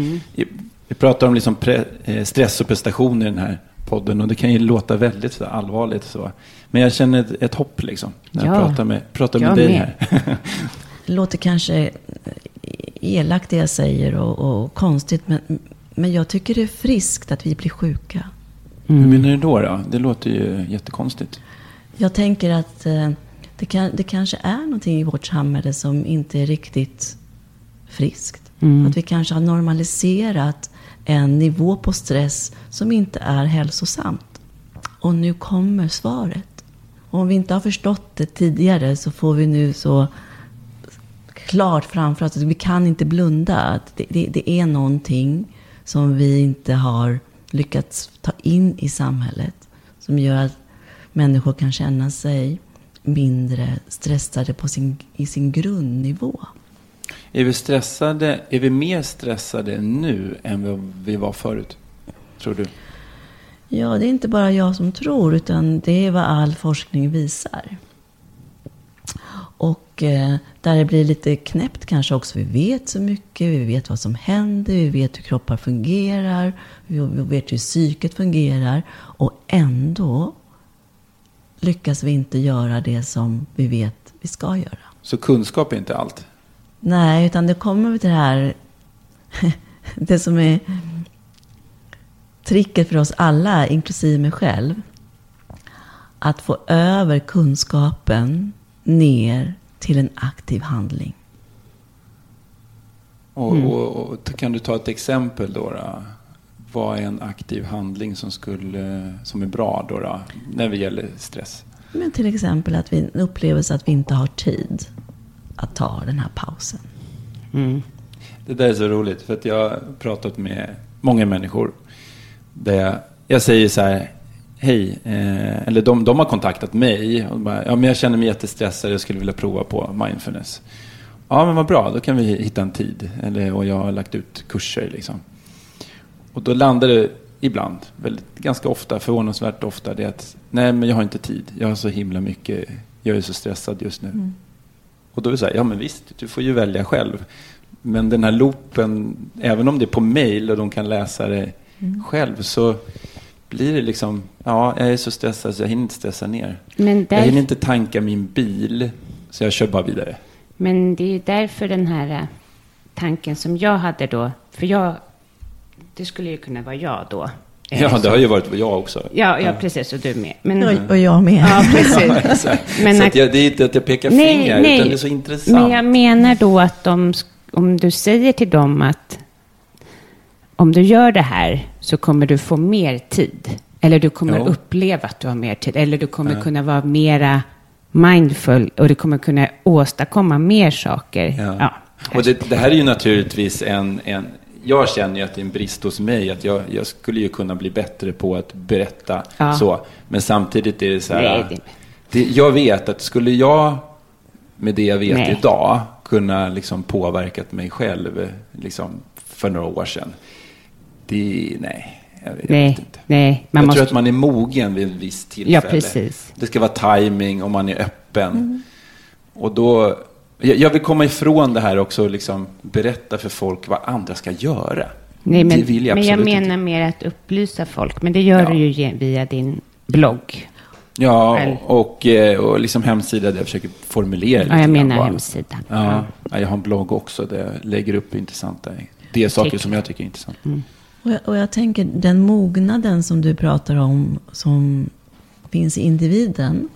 vi pratar om liksom pre, eh, stress och prestation i den här podden och det kan ju låta väldigt så allvarligt. Så. Men jag känner ett, ett hopp liksom, när jag Ja, pratar med, pratar med jag dig med. här. (laughs) Det låter kanske elakt det jag säger och, och konstigt, men, men jag tycker det är friskt att vi blir sjuka. Hur menar du då, då? Det låter ju jättekonstigt. Jag tänker att eh, det, kan, det kanske är någonting i vårt samhälle som inte är riktigt friskt. Mm. Att vi kanske har normaliserat en nivå på stress som inte är hälsosamt. Och nu kommer svaret. Och om vi inte har förstått det tidigare så får vi nu så klart framför oss att vi kan inte blunda. Att det, det, det är någonting som vi inte har lyckats ta in i samhället. Som gör att människor kan känna sig mindre stressade på sin, i sin grundnivå. Är vi stressade, är vi mer stressade nu än vad vi var förut? Tror du? Ja, det är inte bara jag som tror, utan det är vad all forskning visar. Och eh, där det blir lite knäppt kanske också. Vi vet så mycket, vi vet vad som händer, vi vet hur kroppar fungerar, vi vet hur psyket fungerar. Och ändå lyckas vi inte göra det som vi vet vi ska göra. Så kunskap är inte allt? Nej, utan det kommer till det här, (laughs) det som är tricket för oss alla, inklusive mig själv. Att få över kunskapen ner till en aktiv handling. Och, Mm. och, och kan du ta ett exempel då? då? Vad är en aktiv handling som, skulle, som är bra då, då när det gäller stress? Men till exempel att vi en upplevelse att vi inte har tid att ta den här pausen. Det där är så roligt för att jag har pratat med många människor. Där jag, jag säger så här, hej, eh, eller de, de har kontaktat mig. Och bara, ja, men jag känner mig jättestressad, jag skulle vilja prova på mindfulness. Ja, men vad bra, då kan vi hitta en tid. Eller, och jag har lagt ut kurser liksom. Och då landar det ibland, väldigt, ganska ofta, förvånansvärt ofta, det att nej, men jag har inte tid. Jag har så himla mycket, jag är så stressad just nu. Och då är det så här, ja men visst, du får ju välja själv. Men den här loopen, även om det är på mail och de kan läsa det själv, så blir det liksom, ja, jag är så stressad så jag hinner inte stressa ner. Men där- Jag hinner inte tanka min bil, så jag kör bara vidare. Men det är därför den här eh, tanken som jag hade då, för jag, det skulle ju kunna vara jag då. Ja, det har ju varit jag också. Ja, ja, precis, och du med. Men, Och, och jag med. Ja, precis. Men (laughs) så att- jag, det är inte att jag pekar finger, utan det är så intressant. Men jag menar då att de, om du säger till dem att om du gör det här så kommer du få mer tid. Eller du kommer Jo. uppleva att du har mer tid. Eller du kommer Ja. kunna vara mera mindful och du kommer kunna åstadkomma mer saker. Ja. Ja. Och det, det här är ju naturligtvis en, en... Jag känner ju att det är en brist hos mig. Att jag, jag skulle ju kunna bli bättre på att berätta Ja. så. Men samtidigt är det så här... Nej, det- det, jag vet att skulle jag med det jag vet Nej. idag kunna liksom påverkat mig själv liksom för några år sedan. Det, nej, jag, jag Nej, vet inte. nej, man jag måste... tror att man är mogen vid ett visst tillfälle. Ja, precis. Det ska vara timing och man är öppen. Och då, jag, vill komma ifrån det här också och liksom berätta för folk vad andra ska göra. Nej, men, det vill jag men jag menar inte. mer att upplysa folk. Men det gör Ja. du ju via din blogg. Ja, och, eh, och liksom hemsida där jag försöker formulera lite Ja, jag menar bara. hemsidan. Ja, ja, jag har en blogg också där jag lägger upp intressanta det är saker som jag tycker är intressant. Och jag, och jag tänker den mognaden som du pratar om som finns i individen.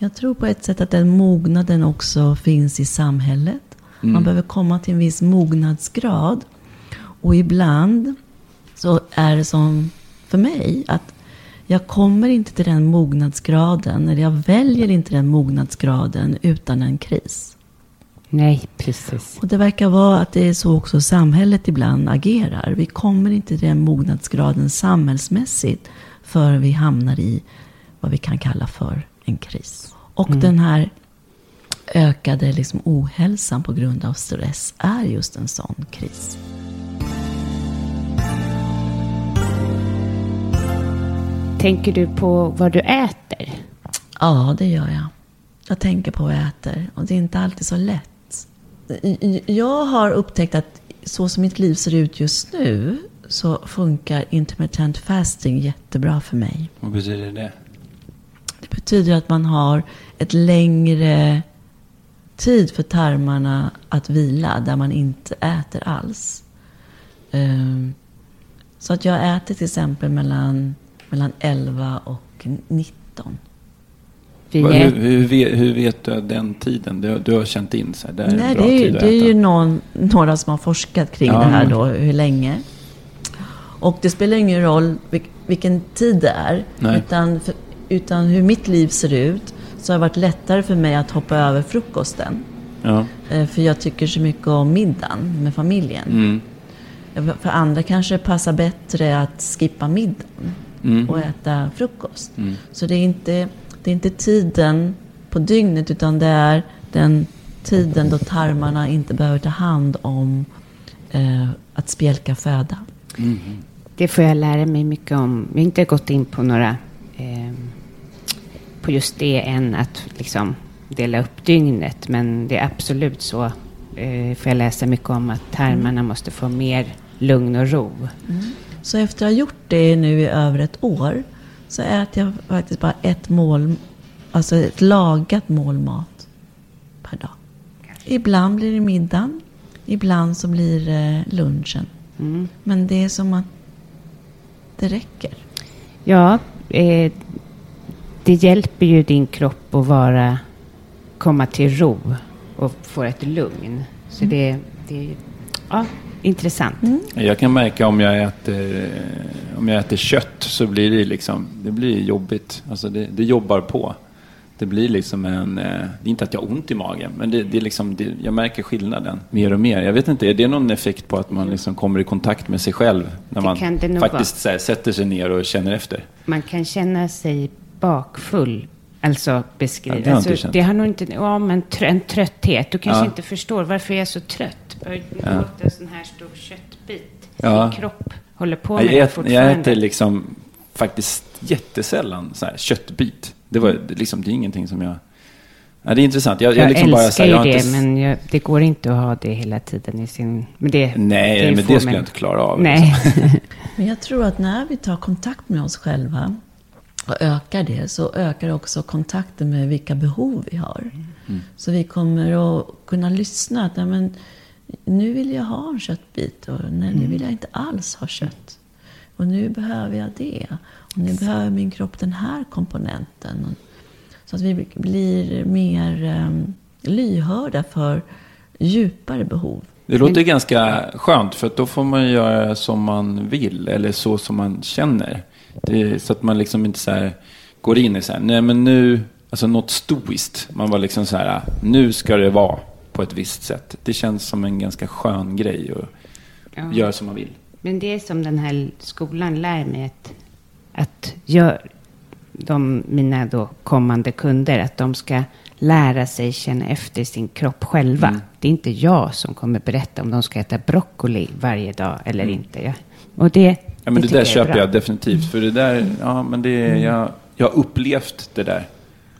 Jag tror på ett sätt att den mognaden också finns i samhället. Man behöver komma till en viss mognadsgrad. Och ibland så är det som för mig att jag kommer inte till den mognadsgraden, eller jag väljer inte den mognadsgraden utan en kris. Nej, precis. Och det verkar vara att det är så också samhället ibland agerar. Vi kommer inte till den mognadsgraden samhällsmässigt förrän vi hamnar i vad vi kan kalla för en kris. Och den här ökade liksom ohälsan på grund av stress är just en sån kris. Tänker du på vad du äter? Ja, det gör jag. Jag tänker på vad jag äter och det är inte alltid så lätt. Jag har upptäckt att så som mitt liv ser ut just nu så funkar intermittent fasting jättebra för mig. Vad betyder det? Det betyder att man har ett längre tid för tarmarna att vila där man inte äter alls. Ehm, Så att jag äter till exempel mellan, mellan 11 och 19. Vi Vad- är, Hur, hur, vet, hur vet du den tiden? Du, du har känt in så här, det är Nej, en bra det är, ju- tid att det är ju någon, några som har forskat kring Ja. det här då, hur länge. Och det spelar ingen roll vil- vilken tid det är. Nej. Utan, för, utan hur mitt liv ser ut så har det varit lättare för mig att hoppa över frukosten. Ja. Eh, För jag tycker så mycket om middagen med familjen. Mm. Eh, För andra kanske det passar bättre att skippa middagen Mm. och äta frukost. Så det är, inte, det är inte tiden på dygnet utan det är den tiden då tarmarna inte behöver ta hand om eh, att spjälka föda. Det får jag lära mig mycket om. Vi har inte gått in på några eh, på just det än att liksom dela upp dygnet. Men det är absolut så. Eh, får jag läsa mycket om att tarmarna måste få mer lugn och ro. Så efter att ha gjort det nu i över ett år så äter jag faktiskt bara ett mål, alltså ett lagat mål mat per dag. Ibland blir det middagen, ibland så blir det lunchen. Men det är som att det räcker. Ja, eh, det hjälper ju din kropp att vara, komma till ro och få ett lugn. Så det, det är ja, intressant. Jag kan märka om jag äter, om jag äter kött så blir det liksom, det blir jobbigt. Alltså det, det jobbar på. Det blir liksom en, eh, det är inte att jag har ont i magen, men det, det är liksom, det, jag märker skillnaden mer och mer. Jag vet inte, är det någon effekt på att man liksom kommer i kontakt med sig själv? När Det man det faktiskt så här, sätter sig ner och känner efter. Man kan känna sig bakfull. Alltså Ja, beskriva. det har jag inte alltså, det har nog inte... Ja, men trö, en trötthet. Du kanske Ja. inte förstår varför jag är så trött. Bara Ja. låta en sån här stor köttbit. Ja. Min kropp håller på Jag med det äter, fortfarande. jag äter liksom faktiskt jättesällan så här köttbit. Det, var, det liksom, det är ingenting som jag... Ja, det är intressant. Jag, Jag, jag liksom bara, älskar så här, ju jag det, inte, men jag, det går inte att ha det hela tiden i sin... Men det, Nej, men det skulle jag inte klara av. Nej. (laughs) Men jag tror att när vi tar kontakt med oss själva och ökar det så ökar också kontakten med vilka behov vi har. Mm. Så vi kommer att kunna lyssna. Att, men, nu vill jag ha en köttbit och nej, nu vill jag inte alls ha kött. Och nu behöver jag det. Och nu behöver min kropp den här komponenten. Så att vi blir mer um, lyhörda för djupare behov. Det låter ganska skönt för då får man göra som man vill eller så som man känner. Det så att man liksom inte så här går in i så här, nej men nu, alltså något stoiskt. Man var liksom så här, nu ska det vara på ett visst sätt. Det känns som en ganska skön grej att Ja. göra som man vill. Men det är som den här skolan lär mig att, att gör de, mina då kommande kunder, att de ska lära sig känna efter sin kropp själva. Mm. Det är inte jag som kommer berätta om de ska äta broccoli varje dag eller Mm. inte. Ja. Och det, Ja, men det, tycker där är köper. Mm. jag definitivt. För det där, ja men det, jag, jag har upplevt det där.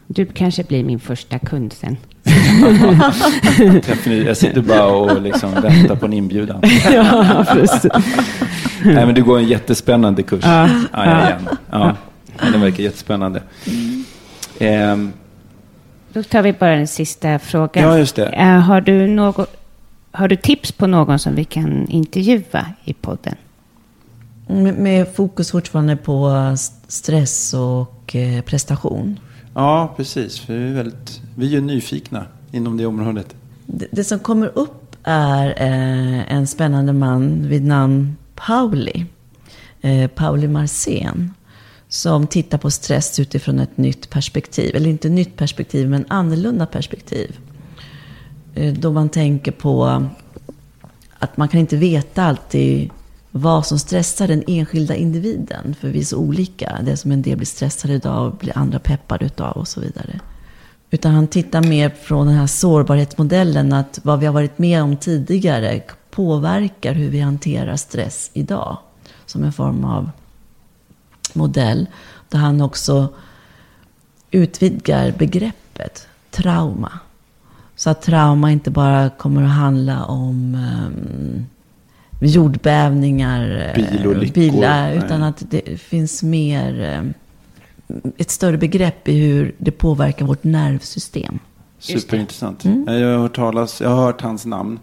Du kanske blir min första kund sen. (laughs) Jag sitter bara och liksom väntar på en inbjudan. (laughs) Ja, precis. Nej, men det går en jättespännande kurs. Ja. Ja, ja, igen. ja. ja. Den verkar jättespännande. Ehm, Då tar vi bara den sista frågan. Ja, just det. Eh, har, du något, har du tips på någon som vi kan intervjua i podden? Med, med fokus fortfarande på st- stress och eh, prestation. ja, precis. För vi är, väldigt, vi är nyfikna inom det området. Det, det som kommer upp är eh, en spännande man vid namn Pauli. Eh, Pauli Marcén. Som tittar på stress utifrån ett nytt perspektiv. Eller inte nytt perspektiv, men annorlunda perspektiv. Eh, då man tänker på att man kan inte veta alltid vad som stressar den enskilda individen. För vi är så olika. Det som en del blir stressade utav blir andra peppade utav och så vidare. Utan han tittar mer från den här sårbarhetsmodellen. Att vad vi har varit med om tidigare påverkar hur vi hanterar stress idag. Som en form av modell. Där han också utvidgar begreppet trauma. Så att trauma inte bara kommer att handla om um, jordbävningar, Bilolyckor. bilar, Nej. utan att det finns mer, eh, ett större begrepp i hur det påverkar vårt nervsystem. Superintressant. Mm. Jag, har hört talas, jag har hört hans namn.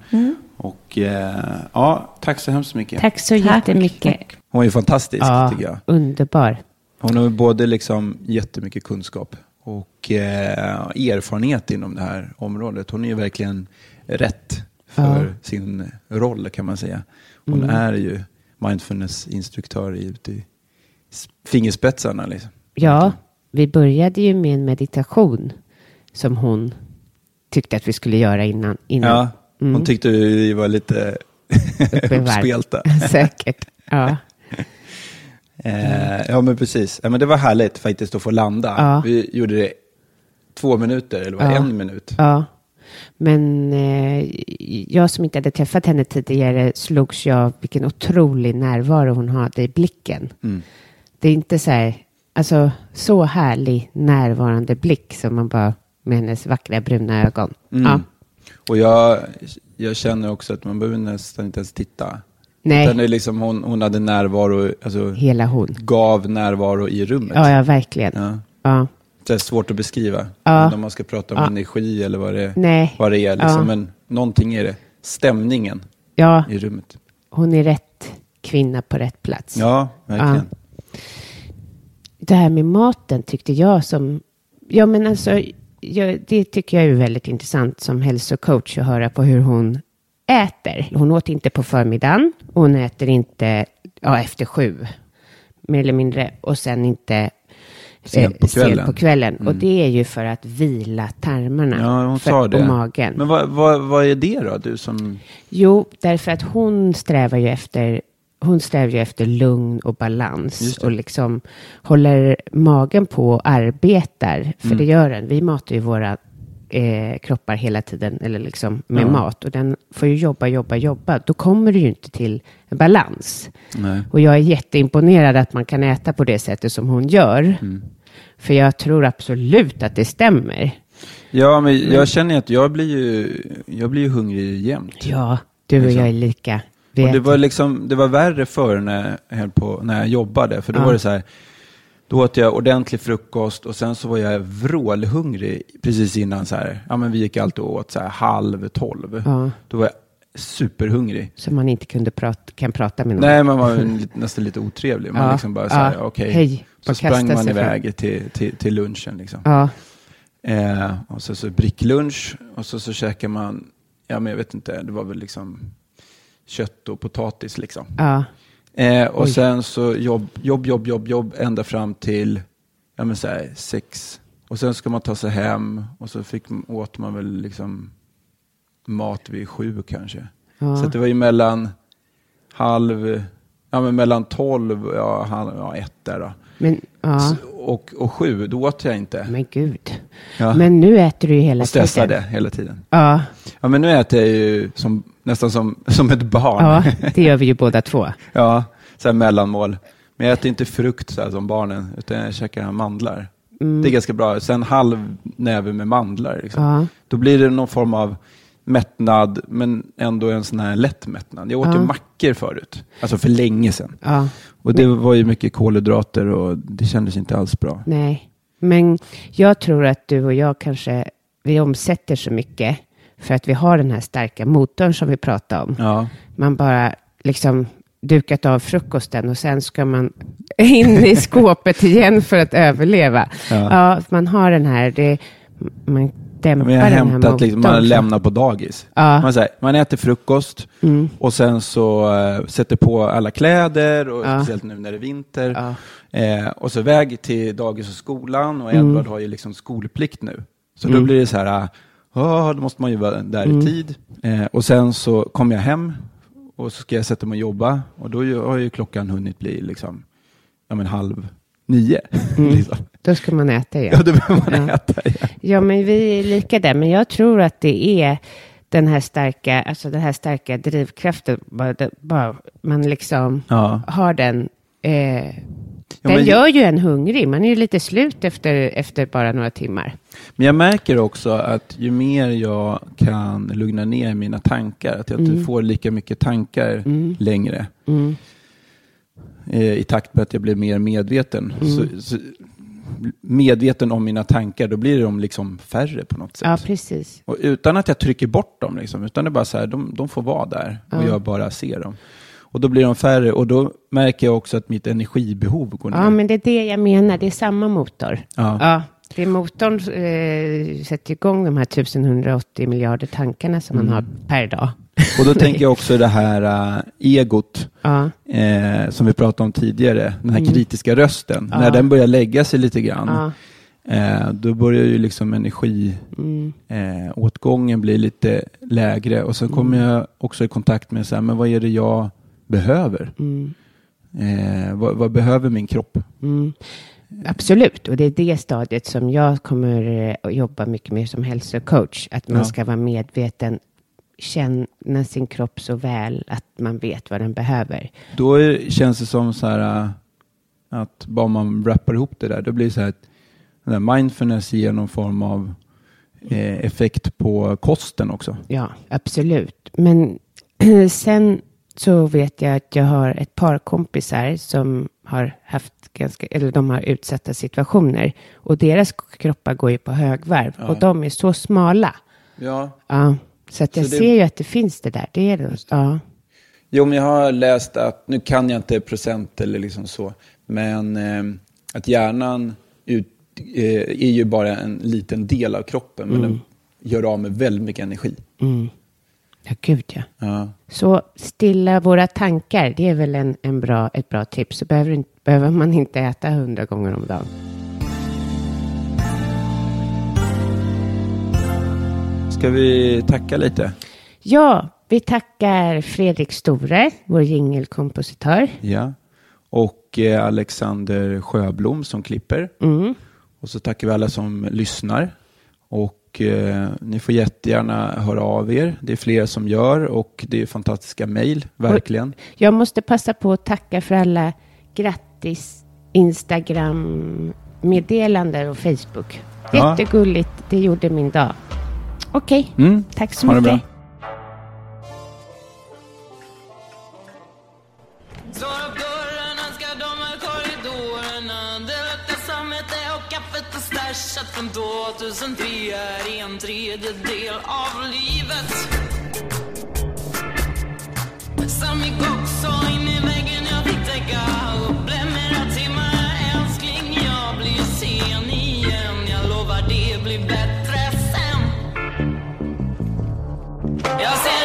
Och eh, ja, tack så hemskt mycket. Tack så Tack. jättemycket. Hon är fantastisk Ja, tycker jag. underbar. Hon har både liksom jättemycket kunskap och eh, erfarenhet inom det här området. Hon är ju verkligen rätt för Ja. sin roll kan man säga. Hon Mm. är ju mindfulness-instruktör i, ute i fingerspetsarna. Liksom. Ja, vi började ju med en meditation som hon tyckte att vi skulle göra innan. innan. Ja, hon Mm. tyckte vi var lite uppspelta. (laughs) Säkert. Ja. Eh, ja, men precis. Ja, men det var härligt faktiskt att få landa. Ja. Vi gjorde det två minuter, eller var Ja. en minut? ja. Men eh, jag som inte hade träffat henne tidigare slogs jag av vilken otrolig närvaro hon hade i blicken. Mm. Det är inte så här, alltså så härlig närvarande blick som man bara med hennes vackra bruna ögon. Mm. Ja. Och jag, jag känner också att man behöver nästan inte ens titta. Nej. Utan det är liksom hon, hon hade närvaro, alltså Hela hon. gav närvaro i rummet. Ja, ja, verkligen. Ja. Ja. Det är svårt att beskriva. Ja. Om man ska prata om Ja. energi eller vad det, Nej. vad det är. Liksom. Ja. Men någonting är det. Stämningen ja, i rummet. hon är rätt kvinna på rätt plats. Ja, verkligen. det här med maten tyckte jag som... Ja, men alltså, jag, det tycker jag är väldigt intressant som hälsocoach att höra på hur hon äter. Hon åt inte på förmiddagen och hon äter inte ja, efter sju, mer eller mindre, och sen inte Sent på kvällen. Sent på kvällen. Mm. Och det är ju för att vila tarmarna Ja, hon för, sa det. och magen. Men vad, vad, vad är det då? Du som... Jo, därför att hon strävar ju efter hon strävar ju efter lugn och balans och liksom håller magen på och arbetar. För Mm. det gör den. Vi matar ju våra eh, kroppar hela tiden eller liksom med Ja. mat och den får ju jobba, jobba, jobba. Då kommer du ju inte till balans. Nej. Och jag är jätteimponerad att man kan äta på det sättet som hon gör. Mm. För jag tror absolut att det stämmer. Ja, men jag känner att jag blir ju, jag blir ju hungrig jämt. Ja, du och Liksom. jag är lika. Och det var, liksom, det var värre förr när jag, höll på, när jag jobbade. För då Ja. var det så här, då åt jag ordentlig frukost och sen så var jag vrålhungrig precis innan så här. Ja, men vi gick alltid åt så här halv tolv. Ja. Då var jag superhungrig. Så man inte kunde prata, kan prata med någon. Nej, man var nästan lite otrevlig. Man Ja. liksom bara så här, Ja. okej. Hej. Så sprang man iväg till, till, till lunchen. Liksom. Ja, Eh, och så, så bricklunch och så, så käkar man, ja men jag vet inte, det var väl liksom kött och potatis liksom. ja, Eh, och Oj. sen så jobb, jobb, jobb, jobb, jobb ända fram till ja, men så här, sex. Och sen ska man ta sig hem och så fick, åt man väl liksom mat vid sju kanske. Ja. Så det var ju mellan halv, ja men mellan tolv, ja, halv, ja ett där då. men, ja. Så, och, och sju, då åt jag inte. men gud. Ja. Men nu äter du ju hela och stressade tiden. hela tiden. Ja, Ja, men nu äter jag ju som, nästan som, (laughs) som ett barn. ja, det gör vi ju båda två. (laughs) Ja, så här mellanmål. Men jag äter inte frukt så här som barnen, utan jag käkar mandlar. Det är ganska bra. Sen halv näve med mandlar. Liksom. Ja. Då blir det någon form av mättnad, men ändå en sån här lätt mättnad. Jag åt Ja. ju mackor förut, alltså för länge sedan. Ja, Och det var ju mycket kolhydrater och det kändes inte alls bra. nej. Men jag tror att du och jag kanske, vi omsätter så mycket för att vi har den här starka motorn som vi pratade om. Ja, Man bara liksom dukat av frukosten och sen ska man (laughs) in i skåpet igen för att överleva. Ja. Ja, man har den här, det, man dämpar jag har den här hämtat, liksom, motorn. man lämnar på dagis. Ja. Man, säger, man äter frukost Mm. och sen så eh, sätter på alla kläder, och Ja. speciellt nu när det är vinter. Ja. Eh, och så väg till dagis och skolan och Mm. Edvard har ju liksom skolplikt nu. Så då Mm. blir det så här, ah, då måste man ju vara där Mm. i tid. Eh, och sen så kommer jag hem och så ska jag sätta mig och jobba och då har ju klockan hunnit bli liksom, ja men halv nio. (laughs) liksom. Då ska man äta igen. Ja, då behöver man Ja. äta igen. Ja, men vi är lika där. Men jag tror att det är den här starka, alltså den här starka drivkraften. Bara, bara man liksom Ja. har den. Eh, Ja, den gör ju en hungrig. Man är ju lite slut efter, efter bara några timmar. Men jag märker också att ju mer jag kan lugna ner mina tankar, att jag inte Mm. får lika mycket tankar Mm. längre Mm. eh, i takt med att jag blir mer medveten. Mm. Så, så, medveten om mina tankar, då blir de liksom färre på något sätt. Ja, precis. Och utan att jag trycker bort dem, liksom, utan det är bara så här, de, de får vara där och Ja. jag bara ser dem. Och då blir de färre och då märker jag också att mitt energibehov går ner. Ja, men det är det jag menar. Det är samma motor. Ja. Ja, det är motorn eh, sätter igång de här 1180 miljarder tankarna som Mm. man har per dag. Och då tänker jag också det här äh, egot Ja. eh, som vi pratade om tidigare, den här Mm. kritiska rösten. Ja. När den börjar lägga sig lite grann, Ja. eh, då börjar ju liksom energi Mm. eh, bli lite lägre och sen kommer Mm. jag också i kontakt med så här, men vad är det jag behöver? Mm. Eh, vad, vad behöver min kropp? Absolut, och det är det stadiet som jag kommer eh, att jobba mycket med som hälsocoach. Att man Ja. ska vara medveten, känna sin kropp så väl att man vet vad den behöver. Då är, känns det som så här äh, att bara man wrappar ihop det där, då blir det så här att mindfulness ger någon form av eh, effekt på kosten också. Ja, absolut. Men (clears throat) sen så vet jag att jag har ett par kompisar som har haft ganska, eller de har utsatta situationer och deras kroppar går ju på högvarv Ja. och de är så smala. Ja. Ja, så att jag Så det- ser ju att det finns det där. Det är det. Ja. Jo, men jag har läst att, nu kan jag inte procent eller liksom så, men eh, att hjärnan ut, eh, är ju bara en liten del av kroppen, men Mm. den gör av med väldigt mycket energi. Mm. Ja, gud ja. Ja. Så stilla våra tankar, det är väl en, en bra, ett bra tips. Så behöver, behöver man inte äta hundra gånger om dagen. Ska vi tacka lite? Ja, vi tackar Fredrik Store, vår jingelkompositör. Ja. Och eh, Alexander Sjöblom som klipper. Mm. Och så tackar vi alla som lyssnar. Och eh, ni får jättegärna höra av er. Det är fler som gör och det är fantastiska mejl, verkligen. Jag måste passa på att tacka för alla grattis Instagram-meddelanden och Facebook. Jättegulligt, det gjorde min dag. Okej, Mm. tack så mycket. 2003 är en tredjedel av livet. Sam gick också in i väggen, jag fick täcka upp Blev mera timmar, älskling, jag blir sen igen. Jag lovar det blir bättre sen. Jag ser